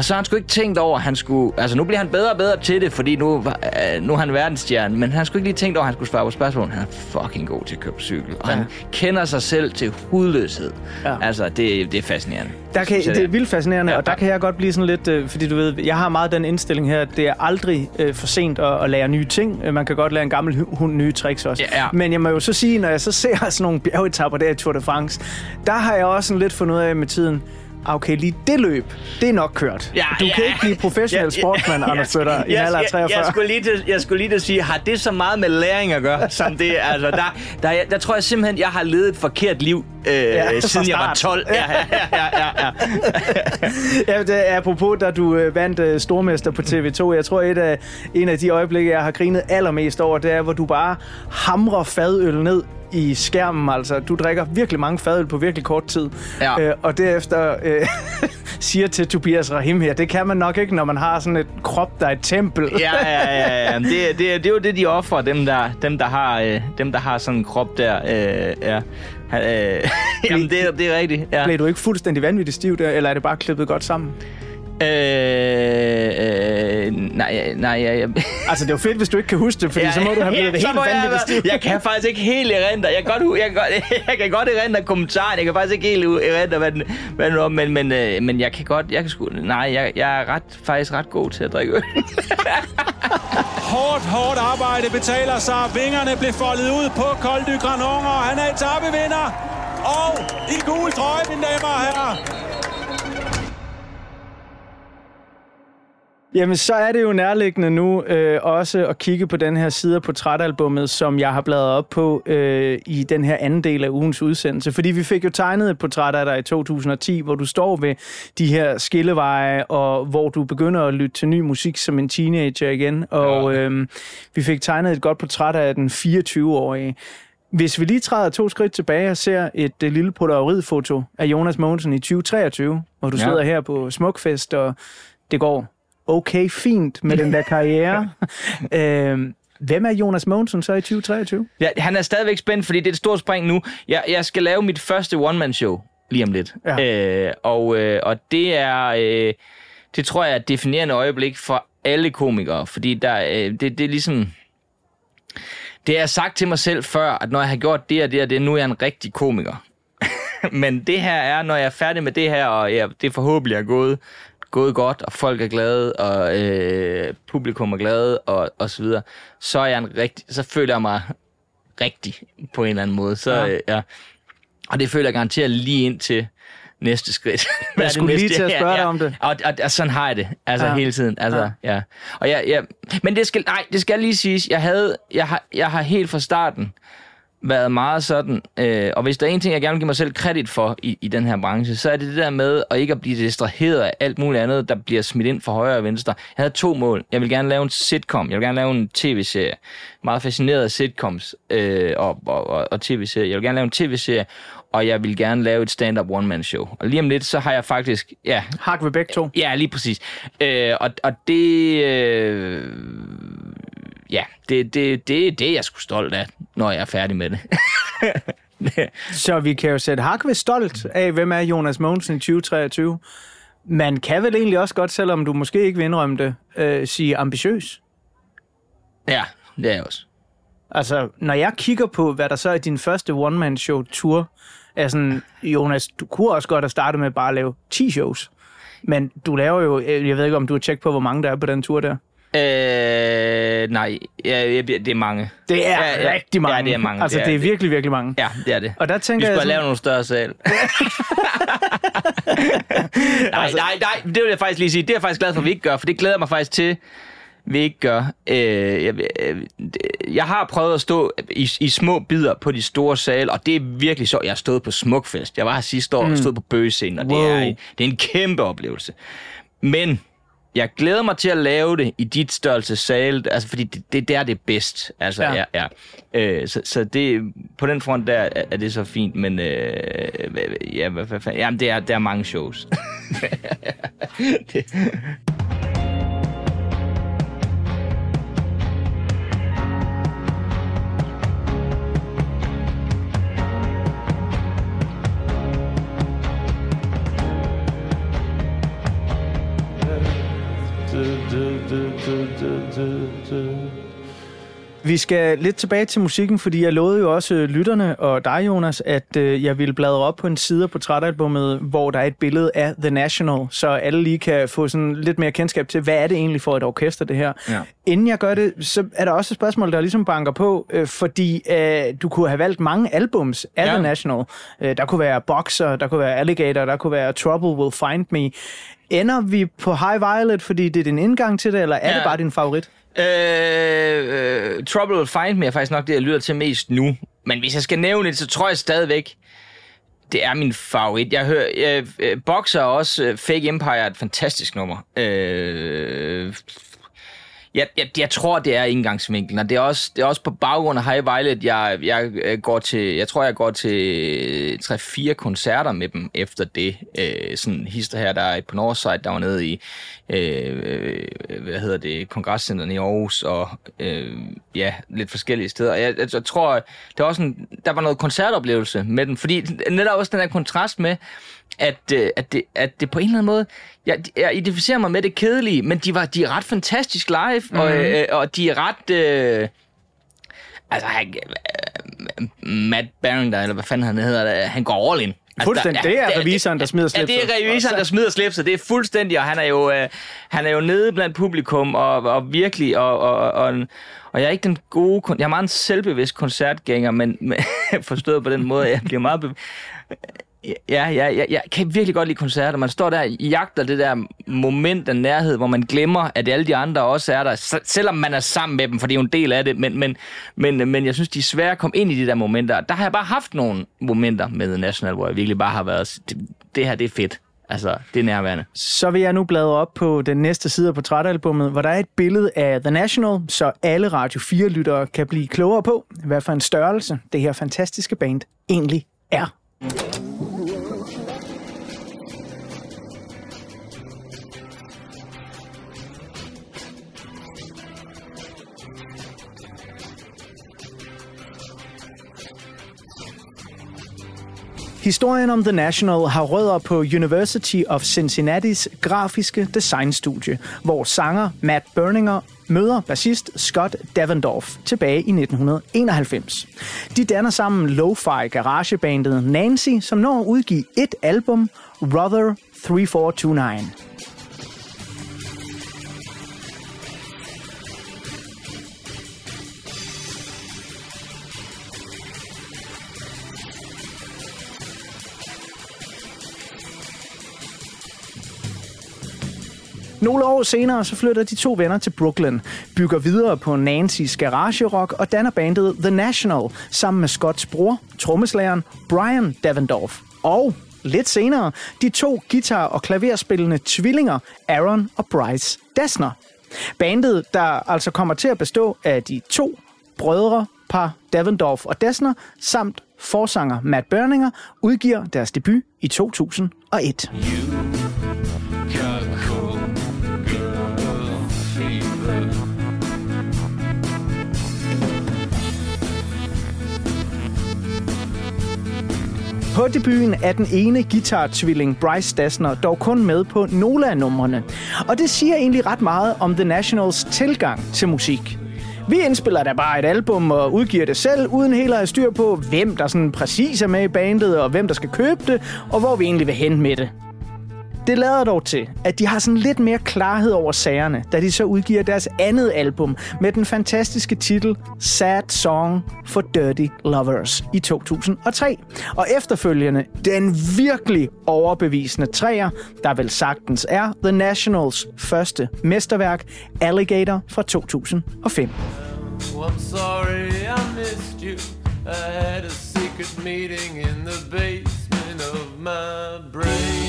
Speaker 4: Og så har han sgu ikke tænkt over, at han skulle... Altså, nu bliver han bedre og bedre til det, fordi nu, øh, nu er han verdensstjerne. Men han skulle ikke lige tænkt over, at han skulle svare på spørgsmål. Han er fucking god til at købe på cykel. Og ja. han kender sig selv til hudløshed.
Speaker 2: Ja.
Speaker 4: Altså, det, det er fascinerende.
Speaker 2: Der kan, det er vildt fascinerende,
Speaker 4: Ja.
Speaker 2: og der kan jeg godt blive sådan lidt, øh, fordi du ved, jeg har meget den indstilling her, at det er aldrig øh, for sent at, at lære nye ting. Øh, Man kan godt lære en gammel hu- hund nye tricks også.
Speaker 4: Ja, ja.
Speaker 2: Men jeg må jo så sige, når jeg så ser sådan nogle bjergetapper der i Tour de France, der har jeg også sådan lidt fundet ud af med tiden, okay, lige det løb, det er nok kørt.
Speaker 4: Ja,
Speaker 2: du
Speaker 4: ja.
Speaker 2: kan ikke blive professionel sportsmand, Anders Søtter, i en alder af 43.
Speaker 4: Jeg, jeg, skulle lige til, jeg skulle lige til at sige, har det så meget med læring at gøre, som det Altså, der, der, der tror jeg simpelthen, jeg har levet et forkert liv, øh, ja, siden jeg var
Speaker 2: start.
Speaker 4: 12. Ja, ja, ja, ja, ja.
Speaker 2: Ja, det er apropos, da du øh, vandt øh, Stormester på TV2. Jeg tror, et af, en af de øjeblikke, jeg har grinet allermest over, det er, hvor du bare hamrer fadøl ned i skærmen. Altså, du drikker virkelig mange fadøl på virkelig kort tid.
Speaker 4: Ja.
Speaker 2: Øh, og derefter øh, siger til Tobias Rahim her, det kan man nok ikke, når man har sådan et krop, der er et tempel.
Speaker 4: ja, ja, ja, ja. Det, det, det er jo det, de offrer, dem der, dem, der, har, øh, dem, der har sådan en krop der. Øh, ja. Han, Øh, jamen, det, er- det er rigtigt. Ja.
Speaker 2: Blev du ikke fuldstændig vanvittigt stiv der, eller er det bare klippet godt sammen?
Speaker 4: Øh, øh, nej, nej, ja, ja.
Speaker 2: Altså, det er jo fedt, hvis du ikke kan huske det, fordi så må du have blevet
Speaker 4: så
Speaker 2: helt
Speaker 4: jeg,
Speaker 2: vanvittigt stiv.
Speaker 4: jeg, jeg kan faktisk ikke helt erindre. Jeg kan godt, jeg kan godt, jeg kan godt erindre kommentaren. Jeg kan faktisk ikke helt erindre, hvad den, hvad den var, men, men, øh, men jeg kan godt, jeg kan sgu, nej, jeg, jeg er ret, faktisk ret god til at drikke øl.
Speaker 6: Hårdt, hårdt arbejde betaler sig. Vingerne blev foldet ud på Col du Granon, og han er etapevinder. Og i gul trøje, mine damer og herrer.
Speaker 2: Jamen, så er det jo nærliggende nu øh, også at kigge på den her side af portrætalbummet, som jeg har bladret op på øh, i den her anden del af ugens udsendelse. Fordi vi fik jo tegnet et portræt af dig i 2010, hvor du står ved de her skilleveje, og hvor du begynder at lytte til ny musik som en teenager igen. Og øh, vi fik tegnet et godt portræt af den 24-årige. Hvis vi lige træder to skridt tilbage og ser et uh, lille polaroidfoto af Jonas Mogensen i 2023, hvor du
Speaker 4: Ja.
Speaker 2: ja. sidder her på Smukfest, og det går okay fint med den der karriere. øhm, hvem er Jonas Mogensen så i 2023?
Speaker 4: Ja, han er stadigvæk spændt, fordi det er et stort spring nu. Jeg, jeg skal lave mit første one-man-show lige om lidt.
Speaker 2: Ja.
Speaker 4: Øh, og, øh, og det er, øh, det tror jeg er et definerende øjeblik for alle komikere, fordi der, øh, det, det er ligesom... Det har jeg sagt til mig selv før, at når jeg har gjort det og det og det, nu er jeg en rigtig komiker. Men det her er, når jeg er færdig med det her, og jeg, det forhåbentlig er gået, gået godt, og folk er glade, og øh, publikum er glade, og, og så videre, så er jeg en rigtig, så føler jeg mig rigtig på en eller anden måde. Så,
Speaker 2: Ja.
Speaker 4: ja. Øh, ja. Og det føler jeg garanteret lige ind til næste skridt. Hvad det
Speaker 2: skulle lige
Speaker 4: næste?
Speaker 2: til at spørge
Speaker 4: ja,
Speaker 2: dig
Speaker 4: ja.
Speaker 2: om det.
Speaker 4: Og, og, og sådan har jeg det, altså
Speaker 2: Ja.
Speaker 4: ja. hele tiden. Altså, ja. ja. Og jeg, jeg, men det skal, nej, det skal lige siges, jeg, havde, jeg, har, jeg har helt fra starten været meget sådan, øh, og hvis der er en ting, jeg gerne vil give mig selv kredit for i, i den her branche, så er det det der med at ikke at blive distraheret af alt muligt andet, der bliver smidt ind fra højre og venstre. Jeg havde to mål. Jeg vil gerne lave en sitcom. Jeg vil gerne lave en tv-serie. Meget fascineret af sitcoms øh, og, og, og, og tv-serier. Jeg vil gerne lave en tv-serie, og jeg vil gerne lave et stand-up one-man-show. Og lige om lidt, så har jeg faktisk... Ja,
Speaker 2: Hak ved begge to.
Speaker 4: Ja, lige præcis. Øh, og, og det... Øh, ja, det, det, det er det, jeg skulle stolt af, når jeg er færdig med det.
Speaker 2: Så vi kan jo sætte hak ved stolt af, hvem er Jonas Mogensen i 2023. Man kan vel egentlig også godt, selvom du måske ikke vil indrømme det, øh, sige ambitiøs.
Speaker 4: ja, det er jeg også.
Speaker 2: Altså, når jeg kigger på, hvad der så er din første one-man-show-tour, er sådan, Jonas, du kunne også godt have startet med bare at lave 10 shows. Men du laver jo, jeg ved ikke, om du har tjekket på, hvor mange der er på den tur der.
Speaker 4: Øh, nej, ja, ja, det er mange.
Speaker 2: Det er
Speaker 4: Ja, ja.
Speaker 2: rigtig mange.
Speaker 4: Ja, det er mange.
Speaker 2: Altså,
Speaker 4: Det er
Speaker 2: det er
Speaker 4: det.
Speaker 2: virkelig, virkelig mange.
Speaker 4: Ja, det er det.
Speaker 2: Og der
Speaker 4: Vi
Speaker 2: tænker
Speaker 4: skulle
Speaker 2: jeg sådan,
Speaker 4: lavet nogle større sal. nej, nej, nej, det vil jeg faktisk lige sige. Det er jeg faktisk glad for, at vi ikke gør, for det glæder jeg mig faktisk til, vi ikke gør. Øh, jeg, øh, det- jeg har prøvet at stå i, i små bidder på de store sale, og det er virkelig så. Jeg har stået på Smukfest. Jeg var her sidste år og stod på Bøgescenen, og det,
Speaker 2: Wow.
Speaker 4: er, det er en kæmpe oplevelse. Men jeg glæder mig til at lave det i dit størrelse sal, altså fordi det, det, det er det bedst. Altså,
Speaker 2: Ja.
Speaker 4: ja. Ja. Øh, så, så det, på den front der er, er det så fint, men øh, hvad- ja, hvad, hvad, fanden- jamen, det er, der er mange shows. det, 嘟嘟嘟嘟嘟。
Speaker 2: Vi skal lidt tilbage til musikken, fordi jeg lovede jo også øh, lytterne og dig, Jonas, at øh, jeg ville bladre op på en side af portrætalbummet, hvor der er et billede af The National, så alle lige kan få sådan lidt mere kendskab til, hvad er det egentlig for et orkester, det her.
Speaker 4: Ja.
Speaker 2: Inden jeg gør det, så er der også et spørgsmål, der ligesom banker på, øh, fordi øh, du kunne have valgt mange albums af
Speaker 4: Ja.
Speaker 2: The National. Øh, der kunne være Boxer, der kunne være Alligator, der kunne være Trouble Will Find Me. Ender vi på High Violet, fordi det er din indgang til det, eller er
Speaker 4: Ja.
Speaker 2: det bare din favorit?
Speaker 4: Øh, øh, Trouble Will Find Me er faktisk nok det, jeg lytter til mest nu. Men hvis jeg skal nævne det, så tror jeg stadigvæk, det er min favorit. Jeg hører, øh, øh Boxer og også øh, Fake Empire er et fantastisk nummer. Øh, jeg, jeg, jeg tror, det er indgangsvinklen, og det er også, det er også på baggrund af High Violet, jeg, jeg øh, går til, jeg tror, jeg går til øh, 3-4 koncerter med dem efter det. Øh, sådan hister her, der er på Northside, der var nede i, øh, øh hvad hedder det, kongresscenteren i Aarhus, og øh, ja, lidt forskellige steder. Jeg, jeg, jeg tror, der var, også en, der var noget koncertoplevelse med dem, fordi netop også den der kontrast med, at, øh, at, det, at det på en eller anden måde, jeg, jeg identificerer mig med det kedelige, men de, var, de er ret fantastisk live, mm. og, øh, og de er ret... Øh, altså, han, øh, Matt Barrington, eller hvad fanden han hedder, han går all in. Altså,
Speaker 2: Fuldstændig. Det er revisoren, der smider
Speaker 4: Ja,
Speaker 2: slipset.
Speaker 4: det er revisoren, der smider slipset. Det er fuldstændig, og han er jo, øh, han er jo nede blandt publikum, og, og virkelig, og, og, og, og jeg er ikke den gode, jeg er meget en selvbevidst koncertgænger, men, men forstået på den måde, jeg bliver meget bev- Ja, ja, ja, jeg kan virkelig godt lide koncerter. Man står der og jagter det der moment af nærhed, hvor man glemmer, at alle de andre også er der, selvom man er sammen med dem, for det er jo en del af det. Men, men, men, men jeg synes, de er svære at komme ind i de der momenter. Der har jeg bare haft nogle momenter med The National, hvor jeg virkelig bare har været, det, det her, det er fedt. Altså, det er nærværende.
Speaker 2: Så vil jeg nu bladre op på den næste side af portrætalbummet, hvor der er et billede af The National, så alle Radio 4-lyttere kan blive klogere på, hvad for en størrelse det her fantastiske band egentlig er. Historien om The National har rødder på University of Cincinnati's grafiske designstudie, hvor sanger Matt Berninger møder bassist Scott Davendorf tilbage i 1991. De danner sammen lo-fi garagebandet Nancy, som når at udgive et album, Rother 3429. Nogle år senere så flytter de to venner til Brooklyn, bygger videre på Nancy's garage rock og danner bandet The National sammen med Scotts bror, trommeslageren Brian Davendorf. Og lidt senere de to guitar- og klaverspillende tvillinger Aaron og Bryce Dessner. Bandet, der altså kommer til at bestå af de to brødre, par Davendorf og Dessner, samt forsanger Matt Berninger, udgiver deres debut i 2001.
Speaker 3: You.
Speaker 2: På debuten er den ene guitar-tvilling Bryce Dassner dog kun med på nogle af numrene. Og det siger egentlig ret meget om The Nationals tilgang til musik. Vi indspiller da bare et album og udgiver det selv, uden helt at have styr på, hvem der sådan præcis er med i bandet, og hvem der skal købe det, og hvor vi egentlig vil hen med det. Det lader dog til, at de har sådan lidt mere klarhed over sagerne, da de så udgiver deres andet album med den fantastiske titel Sad Song for Dirty Lovers i 2003. Og efterfølgende den virkelig overbevisende træer, der vel sagtens er The Nationals første mesterværk, Alligator fra 2005.
Speaker 3: I'm sorry I missed you. I had a secret meeting in the basement of my brain.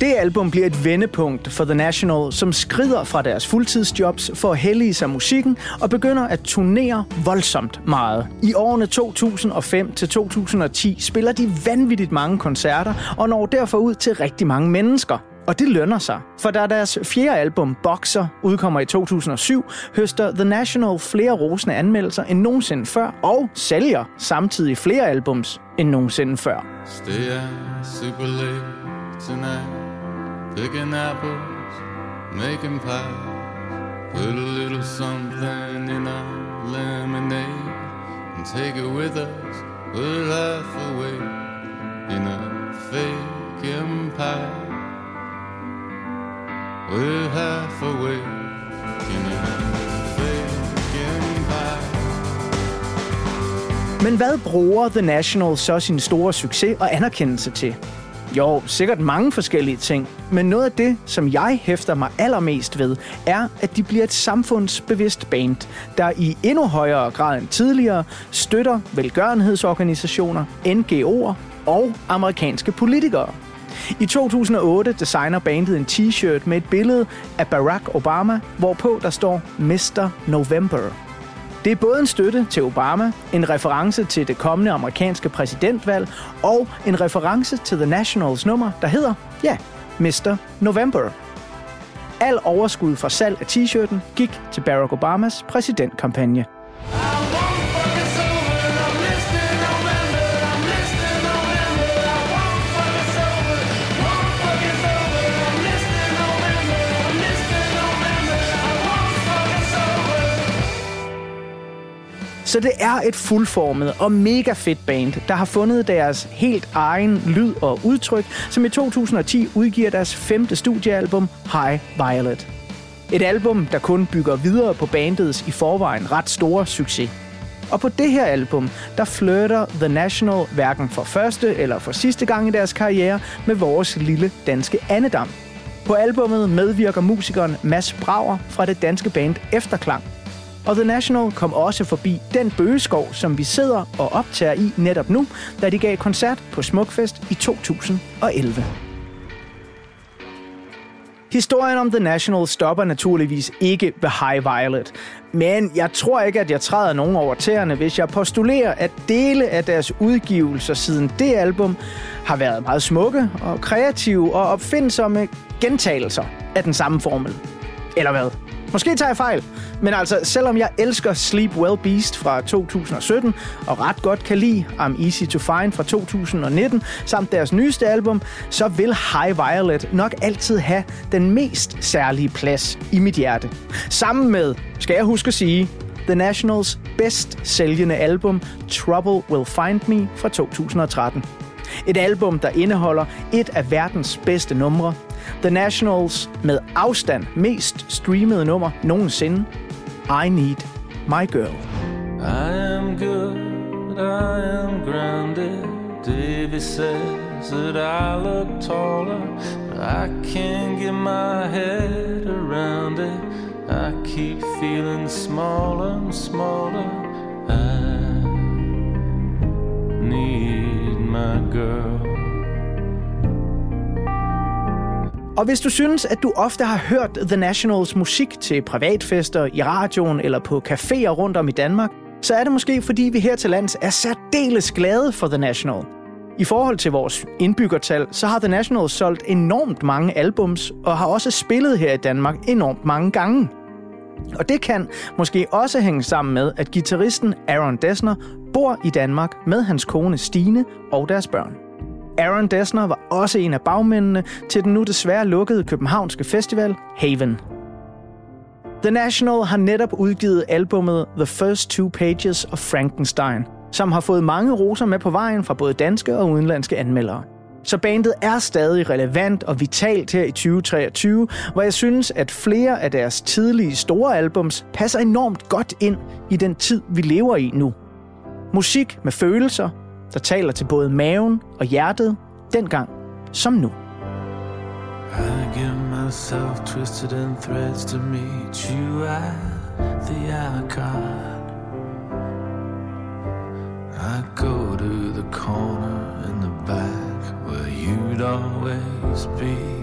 Speaker 2: Det album bliver et vendepunkt for The National, som skrider fra deres fuldtidsjobs for at hellige sig musikken og begynder at turnere voldsomt meget. I årene 2005 til 2010 spiller de vanvittigt mange koncerter og når derfor ud til rigtig mange mennesker. Og det lønner sig, for da deres fjerde album, Boxer, udkommer i 2007, høster The National flere rosende anmeldelser end nogensinde før, og sælger samtidig flere albums end nogensinde før.
Speaker 3: Stay super late tonight, picking apples, making pies. Put a little something in our lemonade and take it with us. We're half away in a fake empire. We're half away in a fake empire.
Speaker 2: Men hvad bruger The National så sin store succes og anerkendelse til? Jo, sikkert mange forskellige ting, men noget af det, som jeg hæfter mig allermest ved, er, at de bliver et samfundsbevidst band, der i endnu højere grad end tidligere støtter velgørenhedsorganisationer, NGO'er og amerikanske politikere. I 2008 designer bandet en t-shirt med et billede af Barack Obama, hvorpå der står Mr. November. Det er både en støtte til Obama, en reference til det kommende amerikanske præsidentvalg og en reference til The Nationals nummer, der hedder, ja, Mr. November. Al overskud fra salg af t-shirten gik til Barack Obamas præsidentkampagne. Så det er et fuldformet og mega fedt band, der har fundet deres helt egen lyd og udtryk, som i 2010 udgiver deres femte studiealbum High Violet. Et album, der kun bygger videre på bandets i forvejen ret store succes. Og på det her album, der flirter The National hverken for første eller for sidste gang i deres karriere med vores lille danske andedam. På albummet medvirker musikeren Mads Brauer fra det danske band Efterklang. Og The National kom også forbi den bøgeskov, som vi sidder og optager i netop nu, da de gav koncert på Smukfest i 2011. Historien om The National stopper naturligvis ikke ved High Violet. Men jeg tror ikke, at jeg træder nogen over tæerne, hvis jeg postulerer, at dele af deres udgivelser siden det album har været meget smukke og kreative og opfindsomme gentagelser af den samme formel. Eller hvad? Måske tager jeg fejl, men altså, selvom jeg elsker Sleep Well Beast fra 2017, og ret godt kan lide I'm Easy to Find fra 2019, samt deres nyeste album, så vil High Violet nok altid have den mest særlige plads i mit hjerte. Sammen med, skal jeg huske at sige, The Nationals bedst sælgende album Trouble Will Find Me fra 2013. Et album, der indeholder et af verdens bedste numre. The Nationals med afstand mest streamede nummer nogensinde. I Need My Girl.
Speaker 3: I am good, I am grounded. Davy says that I look taller, I can't get my head around it. I keep feeling smaller and smaller. I need my girl.
Speaker 2: Og hvis du synes, at du ofte har hørt The Nationals musik til privatfester, i radioen eller på caféer rundt om i Danmark, så er det måske fordi vi her til lands er særdeles glade for The National. I forhold til vores indbyggertal, så har The National solgt enormt mange albums, og har også spillet her i Danmark enormt mange gange. Og det kan måske også hænge sammen med, at gitarristen Aaron Dessner bor i Danmark med hans kone Stine og deres børn. Aaron Dessner var også en af bagmændene til den nu desværre lukkede københavnske festival Haven. The National har netop udgivet albummet The First Two Pages of Frankenstein, som har fået mange roser med på vejen fra både danske og udenlandske anmeldere. Så bandet er stadig relevant og vitalt her i 2023, hvor jeg synes, at flere af deres tidlige store albums passer enormt godt ind i den tid, vi lever i nu. Musik med følelser, der taler til både maven og hjertet, dengang som nu.
Speaker 3: I get myself twisted in threads to meet you at the icon. I go to the corner in the back where you'd always be.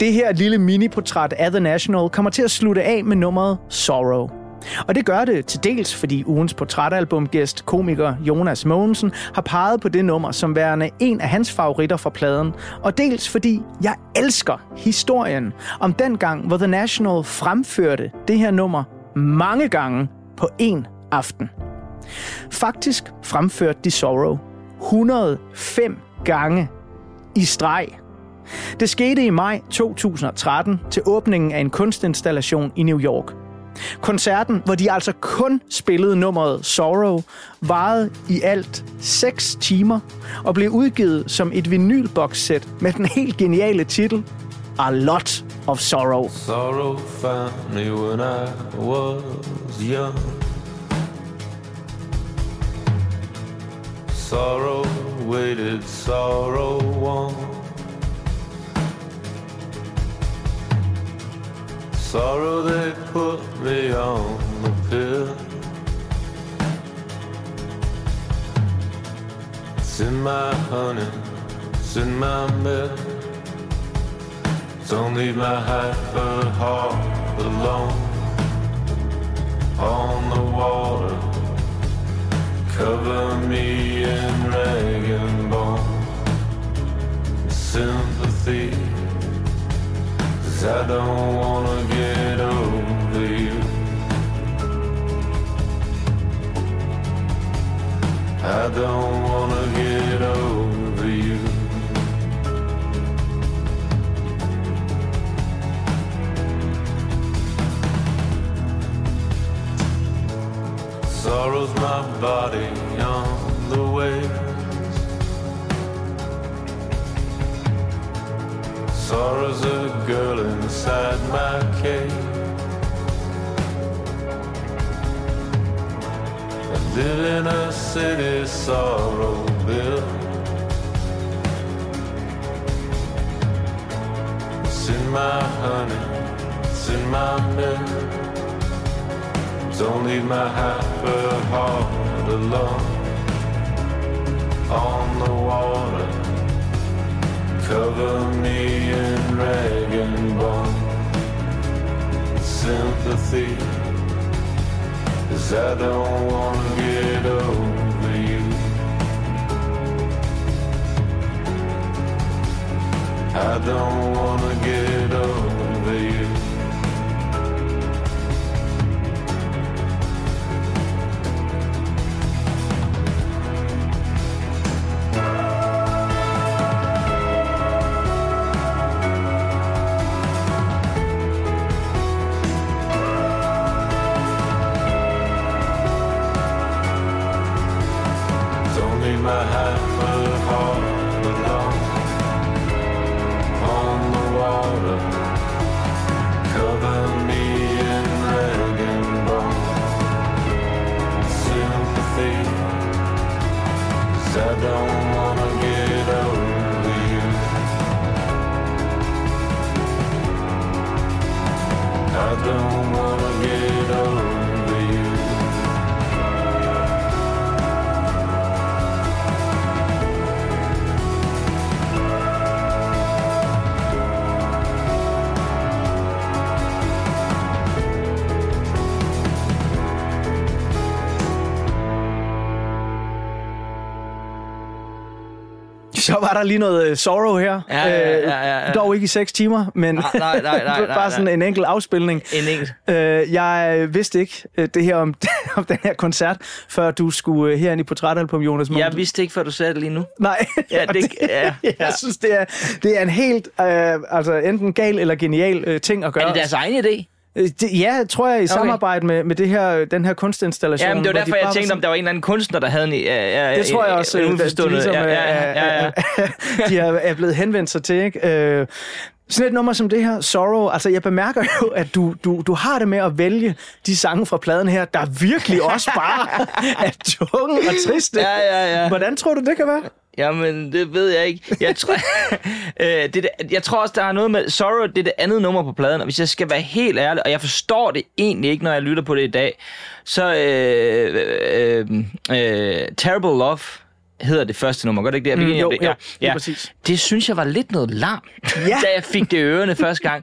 Speaker 2: Det her lille mini-portræt af The National kommer til at slutte af med nummeret Sorrow. Og det gør det til dels, fordi ugens portrætalbumgæst, komiker Jonas Mogensen, har peget på det nummer som værende en af hans favoritter fra pladen. Og dels fordi jeg elsker historien om den gang, hvor The National fremførte det her nummer mange gange på en aften. Faktisk fremførte de Sorrow 105 gange i streg. Det skete i maj 2013 til åbningen af en kunstinstallation i New York. Koncerten, hvor de altså kun spillede nummeret Sorrow, varede i alt 6 timer og blev udgivet som et vinylboxsæt med den helt geniale titel A Lot of Sorrow.
Speaker 3: Sorrow found me when I was young. Sorrow waited, sorrow won. Sorrow they put me on the pill. It's in my honey, it's in my milk. Don't leave my Hartford heart alone on the water. Cover me in rag and bone. Sympathy, 'cause I don't wanna I don't wanna get over you. Sorrow's my body on the waves. Sorrow's a girl inside my cave. In a city sorrow built. It's in my honey, it's in my milk. Don't leave my happy heart alone on the water. Cover me in rag and bone. Sympathy, cause I don't wanna get over you. I don't wanna get over Happy heart on the water. Cover me in I don't wanna get over you. I don't wanna get over
Speaker 2: Så var der lige noget øh, sorrow her.
Speaker 4: Ja, ja, ja, ja, ja.
Speaker 2: Øh, dog ikke i seks timer, men
Speaker 4: Nej, nej, nej, nej,
Speaker 2: bare sådan en enkelt afspilning.
Speaker 4: En enkelt.
Speaker 2: Øh, jeg vidste ikke øh, det her om, om den her koncert, før du skulle øh, herind i portrætalbum, Jonas Munk.
Speaker 4: Jeg vidste ikke, før du sagde det lige nu.
Speaker 2: Nej,
Speaker 4: Ja, det- ja, ja.
Speaker 2: jeg synes, det er, det er en helt, øh, altså enten gal eller genial øh, ting at gøre.
Speaker 4: Er det deres egen idé?
Speaker 2: Øh, det, ja, tror jeg, i okay. samarbejde med, med det her, den her kunstinstallation.
Speaker 4: Ja, men det var
Speaker 2: hvor de
Speaker 4: derfor, jeg tænkte,
Speaker 2: var
Speaker 4: om der var en eller anden kunstner, der havde en... Ja, ja,
Speaker 2: Det tror jeg også,
Speaker 4: en
Speaker 2: øh,
Speaker 4: uforstående-
Speaker 2: ligesom,
Speaker 4: ja, ja, ja, ja.
Speaker 2: de er, er blevet henvendt sig til. Ikke? Øh, sådan et nummer som det her, Sorrow, altså jeg bemærker jo, at du, du, du har det med at vælge de sange fra pladen her, der virkelig også bare er tunge og triste.
Speaker 4: Ja, ja, ja.
Speaker 2: Hvordan tror du, det kan være?
Speaker 4: Jamen, det ved jeg ikke. Jeg tror, øh, det, det- jeg tror også, der er noget med... Sorrow, det er det andet nummer på pladen, og hvis jeg skal være helt ærlig, og jeg forstår det egentlig ikke, når jeg lytter på det i dag, så... Øh, øh, øh, Terrible Love hedder det første nummer, gør det ikke det? Vi
Speaker 2: Mm, jo,
Speaker 4: det?
Speaker 2: jo, lige præcis.
Speaker 4: Det synes jeg var lidt noget larm,
Speaker 2: Ja.
Speaker 4: da jeg fik det i ørerne første gang.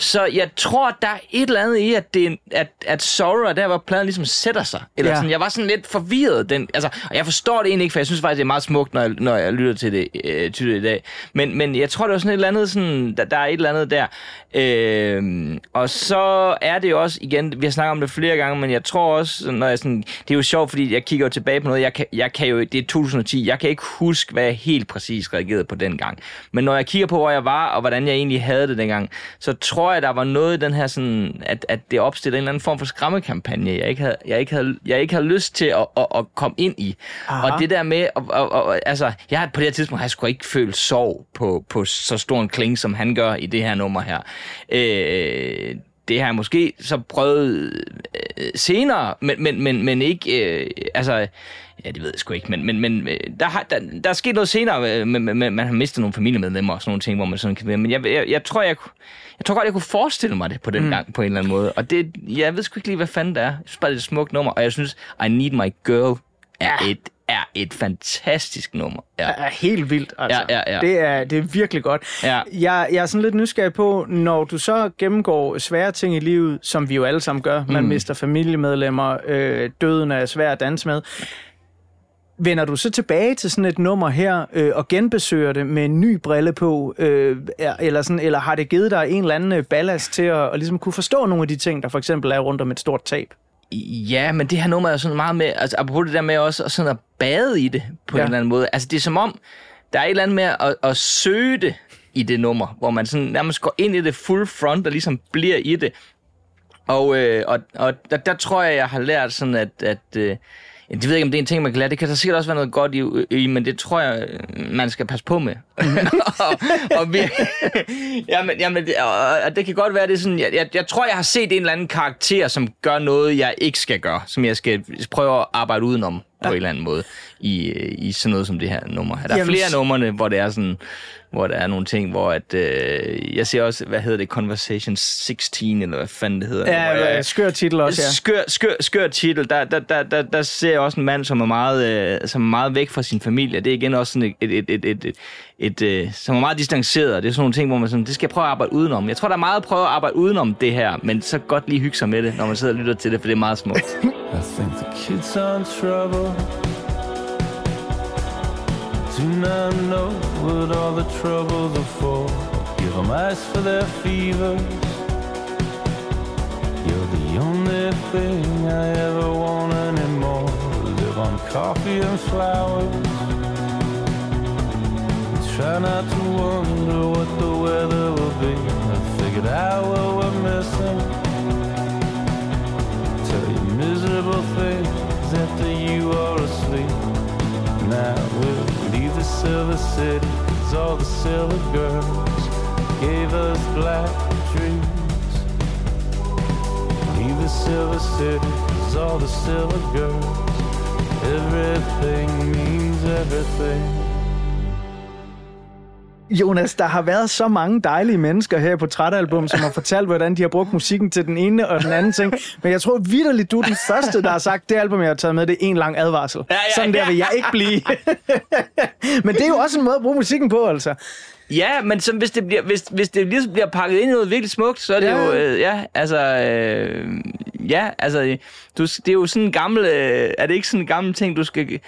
Speaker 4: Så jeg tror, der er et eller andet i, at, det, at, at er der, hvor pladen ligesom sætter sig. Eller
Speaker 2: Ja.
Speaker 4: sådan, jeg var sådan lidt forvirret. Den, altså, og jeg forstår det egentlig ikke, for jeg synes faktisk, det er meget smukt, når jeg, når jeg lytter til det, øh, til det i dag. Men, men jeg tror, det var sådan et eller andet, sådan, der, der er et eller andet der. Øh, og så er det også, igen, vi har snakket om det flere gange, men jeg tror også, når jeg sådan, det er jo sjovt, fordi jeg kigger jo tilbage på noget, jeg kan, jeg kan jo, det er 2010, jeg kan ikke huske, hvad jeg helt præcis reagerede på dengang. Men når jeg kigger på, hvor jeg var, og hvordan jeg egentlig havde det dengang, så tror jeg, der var noget i den her sådan, at, at det opstillede en eller anden form for skræmmekampagne, jeg ikke havde, jeg ikke havde, jeg ikke havde lyst til at, at, at komme ind i.
Speaker 2: Aha.
Speaker 4: Og det der med, at, at, at, altså, jeg har på det her tidspunkt, har jeg sgu ikke følt sorg på, på så stor en kling, som han gør i det her nummer her. Øh, det har jeg måske så prøvet øh, senere, men, men, men, men ikke, øh, altså, ja, det ved jeg sgu ikke, men, men, men øh, der, har, der, der er sket noget senere, øh, med, med, med, man har mistet nogle familiemedlemmer og sådan nogle ting, hvor man sådan kan men jeg, jeg, jeg tror, jeg, kunne- jeg tror godt, jeg kunne forestille mig det på den mm. gang, på en eller anden måde, og det, jeg ved sgu ikke lige, hvad fanden det er. Jeg synes bare, det er et smukt nummer, og jeg synes, I Need My Girl er et, er et fantastisk nummer. Ja.
Speaker 2: er helt vildt. Altså.
Speaker 4: Ja, ja, ja.
Speaker 2: Det, er, det er virkelig godt.
Speaker 4: Ja.
Speaker 2: Jeg, jeg er sådan lidt nysgerrig på, når du så gennemgår svære ting i livet, som vi jo alle sammen gør, man
Speaker 4: Mm.
Speaker 2: mister familiemedlemmer, øh, døden er svær at danse med, Vender du så tilbage til sådan et nummer her øh, og genbesøger det med en ny brille på, øh, er- eller, sådan, eller har det givet dig en eller anden øh, ballast til at, at ligesom kunne forstå nogle af de ting, der for eksempel er rundt om et stort tab?
Speaker 4: Ja, men det her nummer er sådan meget med, altså apropos det der med også at, sådan at bade i det på
Speaker 2: Ja.
Speaker 4: en eller anden måde. Altså det er som om, der er et eller andet med at, at søge det i det nummer, hvor man sådan nærmest går ind i det full front og ligesom bliver i det. Og, øh, og, og der, der tror jeg, jeg har lært sådan, at, at øh, det ved jeg ikke, om det er en ting, man kan lære. Det kan der sikkert også være noget godt i, i men det tror jeg, man skal passe på med. og, og, vi, jamen, jamen, det- og, og det kan godt være, det er sådan, jeg, jeg, jeg tror, jeg har set en eller anden karakter, som gør noget, jeg ikke skal gøre, som jeg skal prøve at arbejde udenom på en eller anden måde i, i sådan noget som det her nummer. Der er
Speaker 2: Jamen,
Speaker 4: flere numrene, hvor det er sådan, hvor der er nogle ting, hvor at, øh, jeg ser også, hvad hedder det, Conversation 16, eller hvad fanden det hedder. hvor
Speaker 2: Ja,
Speaker 4: jeg-
Speaker 2: ja, skør titel også, ja.
Speaker 4: skør, skør, skør titel. Der, der, der, der, der ser jeg også en mand, som er meget, øh, som er meget væk fra sin familie. Det er igen også sådan et, et, et, et, et, et øh, som er meget distanceret. Det er sådan nogle ting, hvor man sådan, det skal jeg prøve at arbejde udenom. Jeg tror, der er meget at prøve at arbejde udenom det her, men så godt lige hygge sig med det, når man sidder og lytter til det, for det er meget smukt.
Speaker 3: I think the kids are in trouble. Do not know what all the troubles are for. Give them ice for their fevers. You're the only thing I ever want anymore. Live on coffee and flowers. Try not to wonder what the weather will be. I figured out what the cause all the silver girls gave us black dreams. Leave the silver cause all the silver girls, everything means everything.
Speaker 2: Jonas, der har været så mange dejlige mennesker her på Trætalbum, som har fortalt, hvordan de har brugt musikken til den ene og den anden ting. Men jeg tror vidderligt, du er den første, der har sagt, det album, jeg har taget med, det er en lang advarsel.
Speaker 4: Ja, ja,
Speaker 2: Sådan der vil jeg ikke blive. Men det er jo også en måde at bruge musikken på, altså.
Speaker 4: Ja, men som hvis det bliver, hvis, hvis det ligesom bliver pakket ind i noget virkelig smukt, så er det
Speaker 2: Ja.
Speaker 4: jo, øh, ja, altså, øh, ja, altså, du, det er jo sådan en gammel, øh, er det ikke sådan en gammel ting, du skal,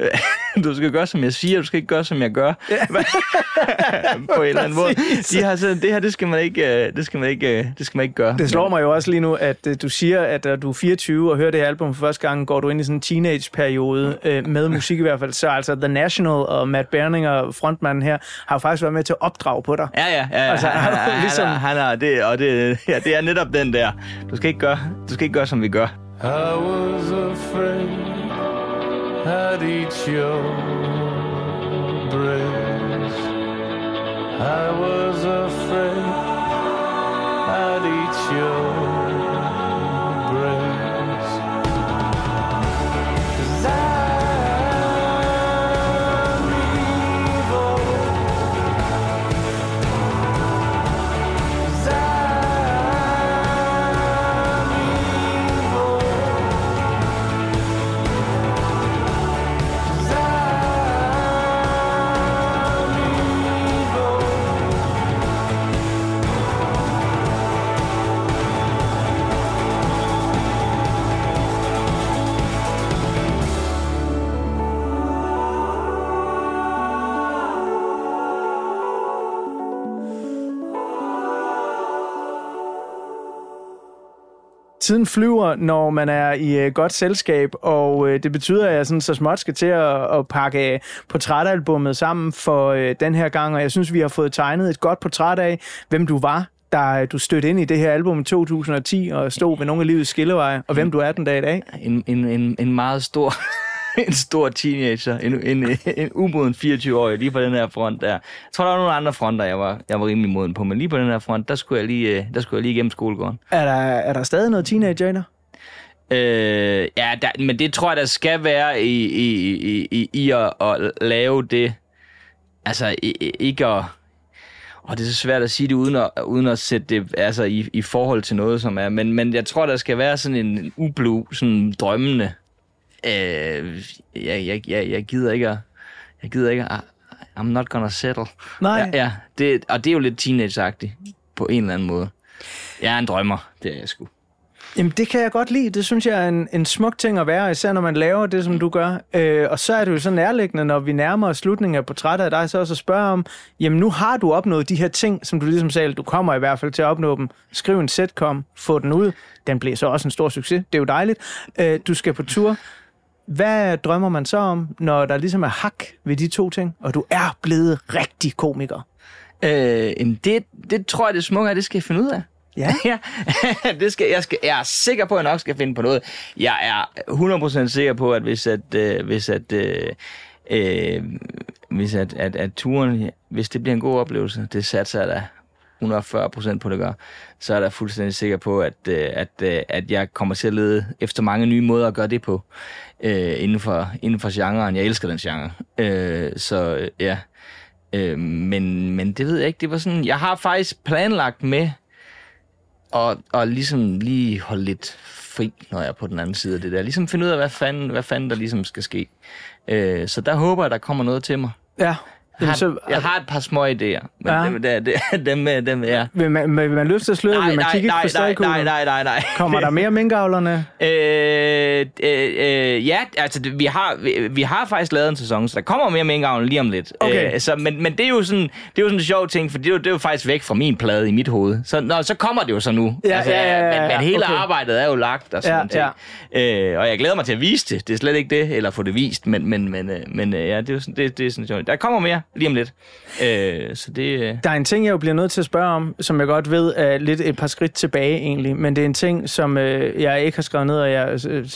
Speaker 4: øh, du skal gøre, som jeg siger, du skal ikke gøre, som jeg gør, ja. på en eller anden måde. De har sådan, det her, det skal man ikke, øh, det skal man ikke, øh, det skal man ikke gøre.
Speaker 2: Det slår mig jo også lige nu, at øh, du siger, at da du er 24 og hører det her album for første gang, går du ind i sådan en teenage-periode øh, med musik i hvert fald. Så altså The National og Matt Berninger, frontmanden her, har jo faktisk været med til at opdrage på dig.
Speaker 4: Ja, ja, ja. ja.
Speaker 2: Altså,
Speaker 4: han,
Speaker 2: han er
Speaker 4: han,
Speaker 2: ligesom-
Speaker 4: han, han er, det, og det, ja, det er netop den der. Du skal ikke gøre, du skal ikke gøre, som vi gør.
Speaker 3: I was afraid I'd eat your breast. I was afraid I'd eat your breast.
Speaker 2: Tiden flyver, når man er i øh, godt selskab, og øh, det betyder, at jeg sådan så småt skal til at, at pakke øh, portrætalbummet sammen for øh, den her gang, og jeg synes, vi har fået tegnet et godt portræt af, hvem du var, da du stødte ind i det her album i 2010 og stod ved nogle af livets skilleveje, og hvem du er den dag i dag.
Speaker 4: en, en, en, en meget stor en stor teenager, en, en, en umoden 24-årig, lige på den her front der. Jeg tror, der var nogle andre fronter, jeg var, jeg var rimelig moden på, men lige på den her front, der skulle jeg lige, øh, der skulle jeg lige igennem skolegården.
Speaker 2: Er der, er der stadig noget teenager i?
Speaker 4: Øh, ja, der, men det tror jeg, der skal være i, i, i, i, i at, at lave det. Altså, i, ikke at... Og det er så svært at sige det, uden at, uden at sætte det altså, i, i forhold til noget, som er... Men, men jeg tror, der skal være sådan en ublu, sådan drømmende... Øh, jeg, jeg, jeg, jeg gider ikke at... Jeg gider ikke at... I'm not gonna settle.
Speaker 2: Nej.
Speaker 4: Ja, ja det, og det er jo lidt teenage på en eller anden måde. Jeg er en drømmer, det er jeg sgu.
Speaker 2: Jamen, det kan jeg godt lide. Det synes jeg er en, en smuk ting at være, især når man laver det, som du gør. Øh, og så er det jo så nærliggende, når vi nærmer os slutningen af portrættet af dig, så også at spørge om, jamen nu har du opnået de her ting, som du ligesom sagde, du kommer i hvert fald til at opnå dem. Skriv en setcom, få den ud. Den bliver så også en stor succes. Det er jo dejligt. Øh, du skal på tur. Hvad drømmer man så om, når der ligesom er hak ved de to ting, og du er blevet rigtig komiker?
Speaker 4: Øh, jamen det, det tror jeg, det smukke er, det skal jeg finde ud af.
Speaker 2: Ja.
Speaker 4: ja. det skal, jeg, skal, jeg er sikker på, at jeg nok skal finde på noget. Jeg er 100% sikker på, at hvis at, øh, hvis at, øh, øh, hvis at, at, at turen, hvis det bliver en god oplevelse, det satser jeg da 140 procent på, det gør, så er jeg fuldstændig sikker på, at, øh, at, øh, at jeg kommer til at lede efter mange nye måder at gøre det på, øh, inden, for, inden for genren. Jeg elsker den genre. Øh, så øh, ja, øh, men, men det ved jeg ikke, det var sådan, jeg har faktisk planlagt med at, at ligesom lige holde lidt fri, når jeg er på den anden side af det der. Ligesom finde ud af, hvad fanden, hvad fanden der ligesom skal ske. Øh, så der håber jeg, der kommer noget til mig.
Speaker 2: Ja.
Speaker 4: Jeg
Speaker 2: Jamen,
Speaker 4: har,
Speaker 2: så,
Speaker 4: jeg har et par små idéer, men
Speaker 2: Ja.
Speaker 4: ja. dem, der, dem, dem, dem, ja.
Speaker 2: vil, man, vil man løfte sløret? Vil man kigge
Speaker 4: nej,
Speaker 2: på
Speaker 4: nej, nej, nej, nej, nej.
Speaker 2: Kommer der mere minkavlerne?
Speaker 4: Øh, øh, øh, ja, altså vi har, vi, vi har faktisk lavet en sæson, så der kommer mere minkavlen lige om lidt.
Speaker 2: Okay.
Speaker 4: Øh, så, men, men det er jo sådan, det er jo sådan en sjov ting, for det er, jo, det er jo faktisk væk fra min plade i mit hoved. Så, nå, så kommer det jo så nu. Altså,
Speaker 2: Ja, ja, ja, ja,
Speaker 4: men, men hele
Speaker 2: okay.
Speaker 4: arbejdet er jo lagt og sådan
Speaker 2: Ja,
Speaker 4: ja. Øh, og jeg glæder mig til at vise det. Det er slet ikke det, eller få det vist, men, men, men, øh, men øh, ja, det er jo sådan, det, det er sådan sjovt. Der kommer mere lige om lidt. Øh, så det... Øh,
Speaker 2: Der er en ting, jeg jo bliver nødt til at spørge om, som jeg godt ved er lidt et par skridt tilbage egentlig, men det er en ting, som øh, jeg ikke har skrevet ned, og jeg, øh,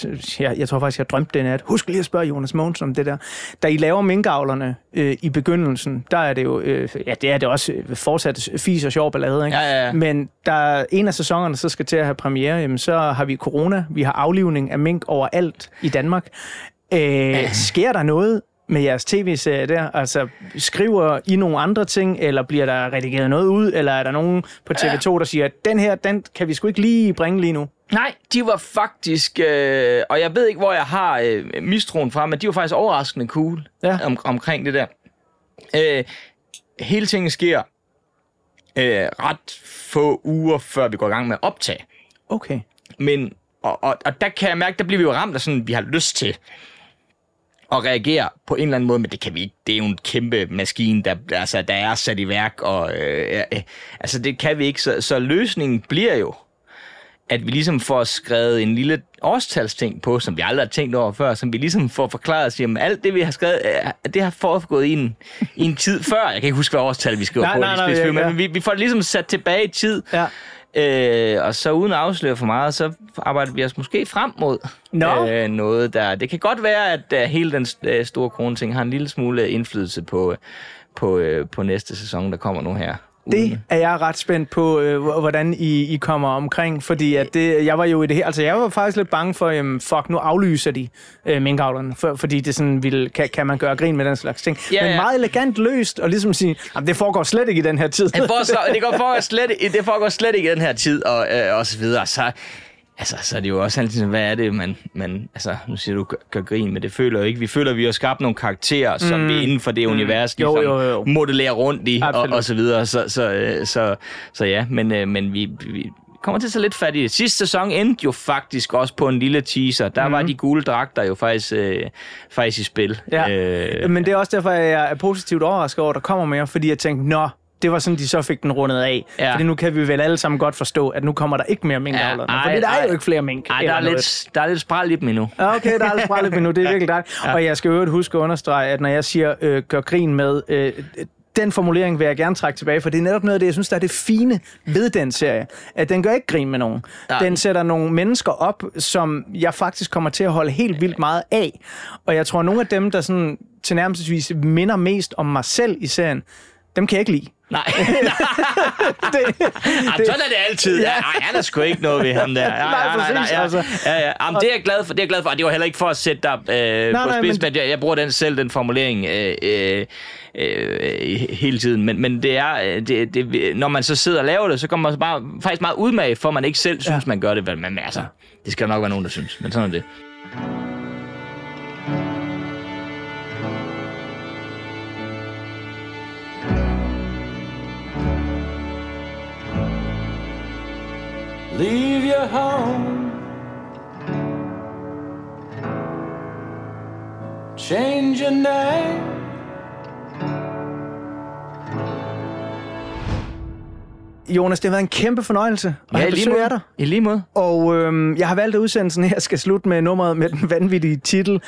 Speaker 2: jeg, jeg tror faktisk, jeg drømte den nat. Husk lige at spørge Jonas Mogensen om det der. Da I laver minkavlerne øh, i begyndelsen, der er det jo, øh, ja det er det også øh, fortsat fis og sjov ballade, ikke?
Speaker 4: Ja, ja, ja.
Speaker 2: Men der er en af sæsonerne, så skal til at have premiere, jamen, så har vi corona, vi har aflivning af mink overalt i Danmark. Øh, sker der noget med jeres tv-serie der? Altså, skriver I nogle andre ting, eller bliver der redigeret noget ud, eller er der nogen på TV2, der siger, at den her, den kan vi sgu ikke lige bringe lige nu?
Speaker 4: Nej, de var faktisk, øh, og jeg ved ikke, hvor jeg har øh, mistroen fra, men de var faktisk overraskende cool
Speaker 2: Ja.
Speaker 4: om, omkring det der. Øh, hele tingene sker øh, ret få uger, før vi går i gang med at optage.
Speaker 2: Okay.
Speaker 4: Men, og, og, og der kan jeg mærke, der bliver vi jo ramt af sådan, vi har lyst til at reagere på en eller anden måde, men det kan vi ikke. Det er jo en kæmpe maskine, der, altså, der er sat i værk, og øh, øh, altså det kan vi ikke. Så, så løsningen bliver jo, at vi ligesom får skrevet en lille årstalsting på, som vi aldrig har tænkt over før, som vi ligesom får forklaret og siger, at alt det, vi har skrevet, øh, det har foregået i en, i en tid før. Jeg kan ikke huske, hvad årstal vi skriver
Speaker 2: Nej,
Speaker 4: på,
Speaker 2: nej, nej, ja, ja.
Speaker 4: men vi, vi får det ligesom sat tilbage i tid.
Speaker 2: Ja.
Speaker 4: Øh, og så uden at afsløre for meget, så arbejder vi os måske frem mod
Speaker 2: Nå.
Speaker 4: øh, noget der. Det kan godt være, at uh, hele den uh, store krone ting har en lille smule indflydelse på, uh, på, uh, på næste sæson, der kommer nu her.
Speaker 2: Det er jeg ret spændt på, øh, hvordan I, I kommer omkring, fordi at det, jeg var jo i det her, altså jeg var faktisk lidt bange for, øhm, fuck, nu aflyser de øh, minkavlerne, for, fordi det sådan vil, kan, kan man gøre grin med den slags ting.
Speaker 4: Ja,
Speaker 2: Men
Speaker 4: ja.
Speaker 2: meget elegant løst, og ligesom sige, "Jamen, det foregår slet ikke i den her tid.
Speaker 4: Det foregår, det, går for slet, det foregår slet ikke i den her tid, og, øh, og så videre. Så, altså, så er det jo også altid sådan, hvad er det, man, man altså, nu siger du, gør, gør grin, men det føler jo ikke. Vi føler, at vi har skabt nogle karakterer, mm. som vi inden for det univers
Speaker 2: Jo,
Speaker 4: ligesom
Speaker 2: jo, jo.
Speaker 4: modellerer rundt i, og,
Speaker 2: Absolut.
Speaker 4: og så videre. Så, så, øh, så, så ja, men, øh, men vi, vi kommer til tage lidt fat i det. Sidste sæson endte jo faktisk også på en lille teaser. Der mm. var de gule dragter jo faktisk, øh, faktisk i spil.
Speaker 2: Ja.
Speaker 4: Øh,
Speaker 2: Men det er også derfor, jeg er positivt overrasket over, at der kommer mere, fordi jeg tænkte, nå, det var sådan, de så fik den rundet af.
Speaker 4: Ja.
Speaker 2: Fordi nu kan vi vel alle sammen godt forstå, at nu kommer der ikke mere minkavlerne.
Speaker 4: Ja,
Speaker 2: fordi der er jo ikke flere mink.
Speaker 4: Ej, der er,
Speaker 2: noget.
Speaker 4: lidt, der er lidt spræl i dem endnu.
Speaker 2: Okay, der er altså bare lidt nu. Det er virkelig dejligt. Ja. Og jeg skal øvrigt huske at understrege, at når jeg siger øh, gør grin med, øh, den formulering vil jeg gerne trække tilbage, for det er netop noget af det, jeg synes, der er det fine ved den serie. At den gør ikke grin med nogen.
Speaker 4: Nej.
Speaker 2: Den sætter nogle mennesker op, som jeg faktisk kommer til at holde helt vildt meget af. Og jeg tror, at nogle af dem, der sådan tilnærmelsesvis minder mest om mig selv i serien, dem kan jeg ikke lide.
Speaker 4: Nej.
Speaker 2: Det,
Speaker 4: Jamen, sådan er det altid. Ja. Nej, han er sgu ikke noget ved ham der. Ja,
Speaker 2: Nej, præcis,
Speaker 4: ja.
Speaker 2: altså.
Speaker 4: Ja, ja. Jamen, det er jeg glad for. Det er jeg glad for. Og det var heller ikke for at sætte dig øh,
Speaker 2: Nej,
Speaker 4: på
Speaker 2: nej,
Speaker 4: spids,
Speaker 2: men-
Speaker 4: jeg, jeg bruger den selv, den formulering, øh, øh, øh, hele tiden. Men, men det er, øh, det, det, når man så sidder og laver det, så kommer man bare, faktisk meget udmage, for man ikke selv synes,
Speaker 2: Ja.
Speaker 4: man gør det. Men altså, det skal nok være nogen, der synes. Men sådan er det.
Speaker 3: Leave your home. Change your name.
Speaker 2: Jonas, det har været en kæmpe fornøjelse at have
Speaker 4: i lige
Speaker 2: besøg af dig.
Speaker 4: I lige måde.
Speaker 2: Og øhm, jeg har valgt, at udsendelsen her skal slutte med nummeret med den vanvittige titel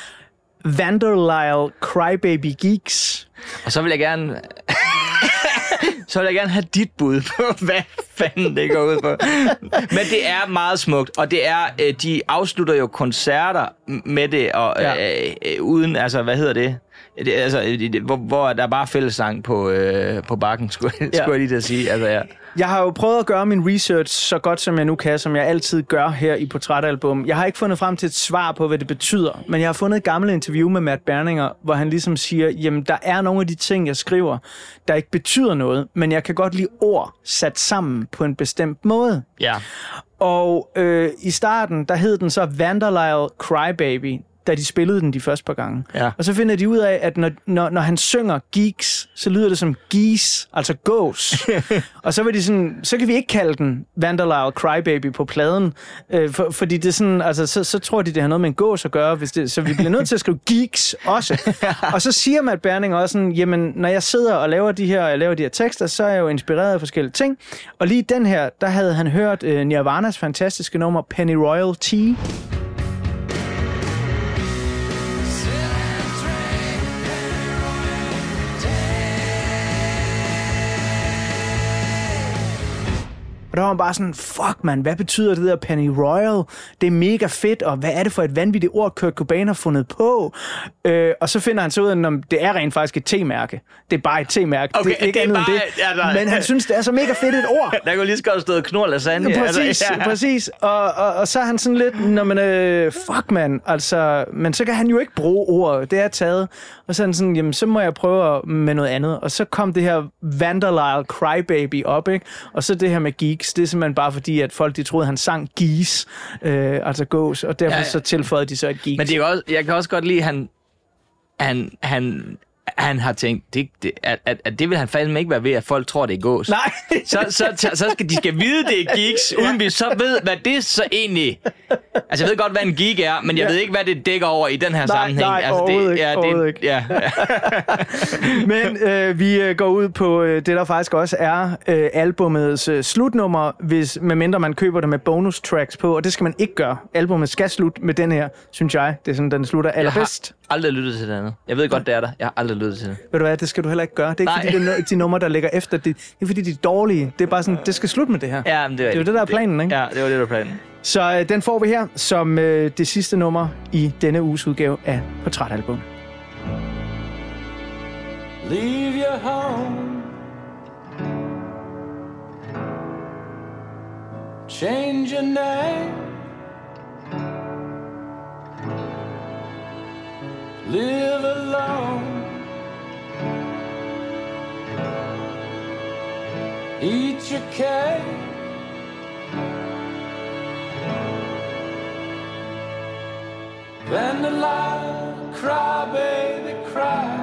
Speaker 2: Vanderlyle Crybaby Geeks.
Speaker 4: Og så vil jeg gerne... så vil jeg gerne have dit bud på, hvad fanden det går ud på. Men det er meget smukt, og det er, øh, de afslutter jo koncerter med det, og
Speaker 2: Ja.
Speaker 4: øh, øh, uden, altså, hvad hedder det? Det, altså, øh, det, hvor, hvor der er bare fællessang på, øh, på bakken, skulle, ja. Skulle jeg lige at sige. Altså, ja.
Speaker 2: Jeg har jo prøvet at gøre min research så godt, som jeg nu kan, som jeg altid gør her i Portrætalbum. Jeg har ikke fundet frem til et svar på, hvad det betyder, men jeg har fundet et gammelt interview med Matt Berninger, hvor han ligesom siger, jamen der er nogle af de ting, jeg skriver, der ikke betyder noget, men jeg kan godt lide ord sat sammen på en bestemt måde.
Speaker 4: ja.
Speaker 2: Og øh, i starten, der hed den så Vanderlyle Crybaby, da de spillede den de første par gange.
Speaker 4: Ja.
Speaker 2: Og så finder de ud af, at når, når, når han synger geeks, så lyder det som geese, altså gås. og så var de sådan, så kan vi ikke kalde den Vanderlyle Crybaby på pladen, øh, for, fordi det er sådan, altså, så, så tror de, det har noget med en gås at gøre, hvis det, så vi bliver nødt til at skrive geeks også. og så siger Matt Berning også sådan, jamen, når jeg sidder og laver de her, jeg laver de her tekster, så er jeg jo inspireret af forskellige ting. Og lige den her, der havde han hørt øh, Nirvanas fantastiske nummer Penny Royal Tea. Og der var man bare sådan, fuck man, hvad betyder det der Penny Royal? Det er mega fedt, og hvad er det for et vanvittigt ord, Kurt Cobain har fundet på? Øh, og så finder han så ud af, at det er rent faktisk et te-mærke. Det er bare et te-mærke.
Speaker 4: Okay,
Speaker 2: det er ikke
Speaker 4: det er
Speaker 2: andet end
Speaker 4: bare-
Speaker 2: det.
Speaker 4: ja, nej.
Speaker 2: Men han synes, det er så mega fedt et ord.
Speaker 4: Der kunne lige så godt stå knor lasagne.
Speaker 2: Ja, præcis,
Speaker 4: ja.
Speaker 2: præcis. Og, og, og så er han sådan lidt, når man, øh, fuck man, altså, men så kan han jo ikke bruge ordet, det er taget. Og så er han sådan, jamen, så må jeg prøve med noget andet. Og så kom det her Vanderlyle Crybaby op, ikke? Og så det her med geeks, det er simpelthen bare fordi, at folk de troede, han sang geese, øh, altså gås, og derfor
Speaker 4: Ja,
Speaker 2: ja, så tilføjede de så et geeks.
Speaker 4: Men det er også, jeg kan også godt lide, at han, han, han, han har tænkt, det, det, at, at, at det vil han fandme ikke være ved, at folk tror, det er gås.
Speaker 2: Nej.
Speaker 4: Så, så, så, så skal de skal vide, det er geeks, uden vi så ved, hvad det så egentlig... Altså, jeg ved godt, hvad en geek er, men jeg
Speaker 2: Ja.
Speaker 4: ved ikke, hvad det dækker over i den her
Speaker 2: Nej,
Speaker 4: sammenhæng.
Speaker 2: nej,
Speaker 4: altså, det,
Speaker 2: ikke,
Speaker 4: ja, det, ja, ja.
Speaker 2: Men øh, vi øh, går ud på øh, det, der faktisk også er øh, albumets øh, slutnummer, hvis, medmindre man køber det med bonus tracks på, og det skal man ikke gøre. Albummet skal slutte med den her, synes jeg. Det er sådan, den slutter allerbedst.
Speaker 4: Har aldrig lyttet til det andet. Jeg ved godt, det er der. Jeg har aldrig lyttet til det.
Speaker 2: Ved du hvad, det skal du heller ikke gøre. Det er ikke
Speaker 4: Nej.
Speaker 2: fordi, det er de numre, der ligger efter. Det, det er fordi, de er dårlige. Det er bare sådan, det skal slutte med det her.
Speaker 4: Ja, men det, er
Speaker 2: Det er jo det, der er planen, ikke?
Speaker 4: Ja, det var det, der var planen.
Speaker 2: Så øh, den får vi her som øh, det sidste nummer i denne uges udgave af Portrætalbum.
Speaker 3: Leave your home. Change your name. Live alone. Eat your cake. Vanilla, cry, baby, cry.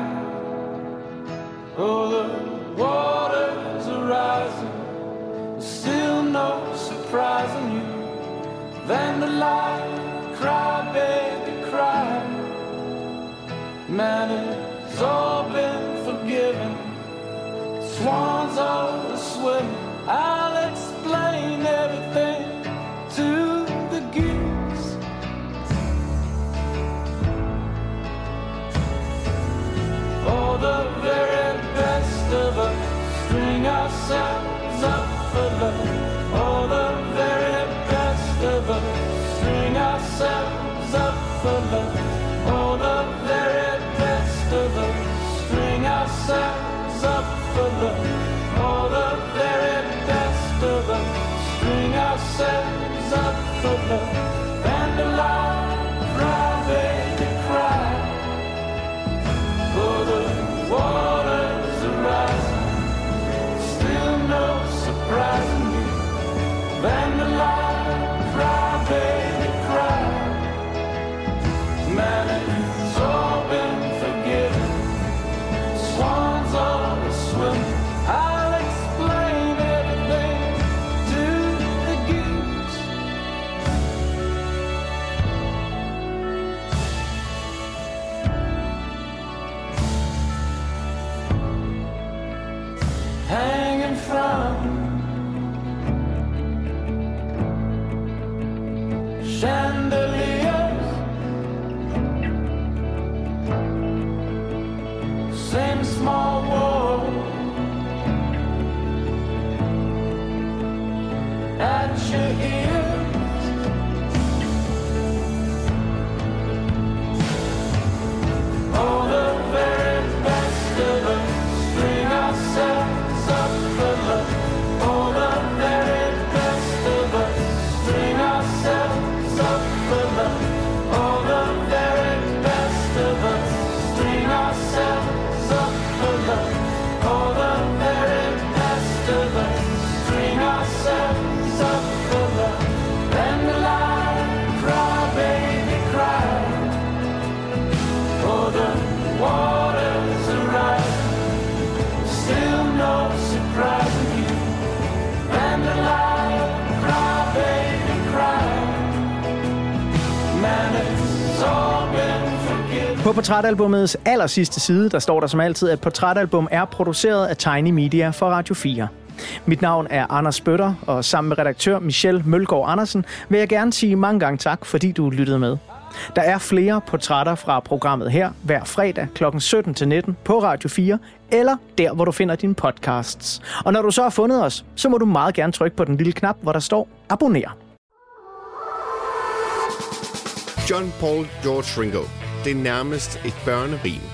Speaker 3: Oh, the waters are rising. Still no surprising you. Vandalize, cry, baby, cry. Man, it's all been forgiven. Swans are swimming. I'll explain
Speaker 2: På portrætalbumets aller sidste side, der står der som altid, at portrætalbum er produceret af Tiny Media for Radio 4. Mit navn er Anders Bøtter, og sammen med redaktør Michelle Mølgaard Andersen vil jeg gerne sige mange gange tak, fordi du lyttede med. Der er flere portrætter fra programmet her hver fredag kl. 17-19 på Radio 4, eller der, hvor du finder dine podcasts. Og når du så har fundet os, så må du meget gerne trykke på den lille knap, hvor der står abonner.
Speaker 8: John Paul George Ringo. Det er nærmest et børnerim.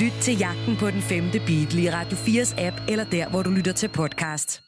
Speaker 1: Lyt til jagten på den femte Beatle i Radio 4's app eller der, hvor du lytter til podcast.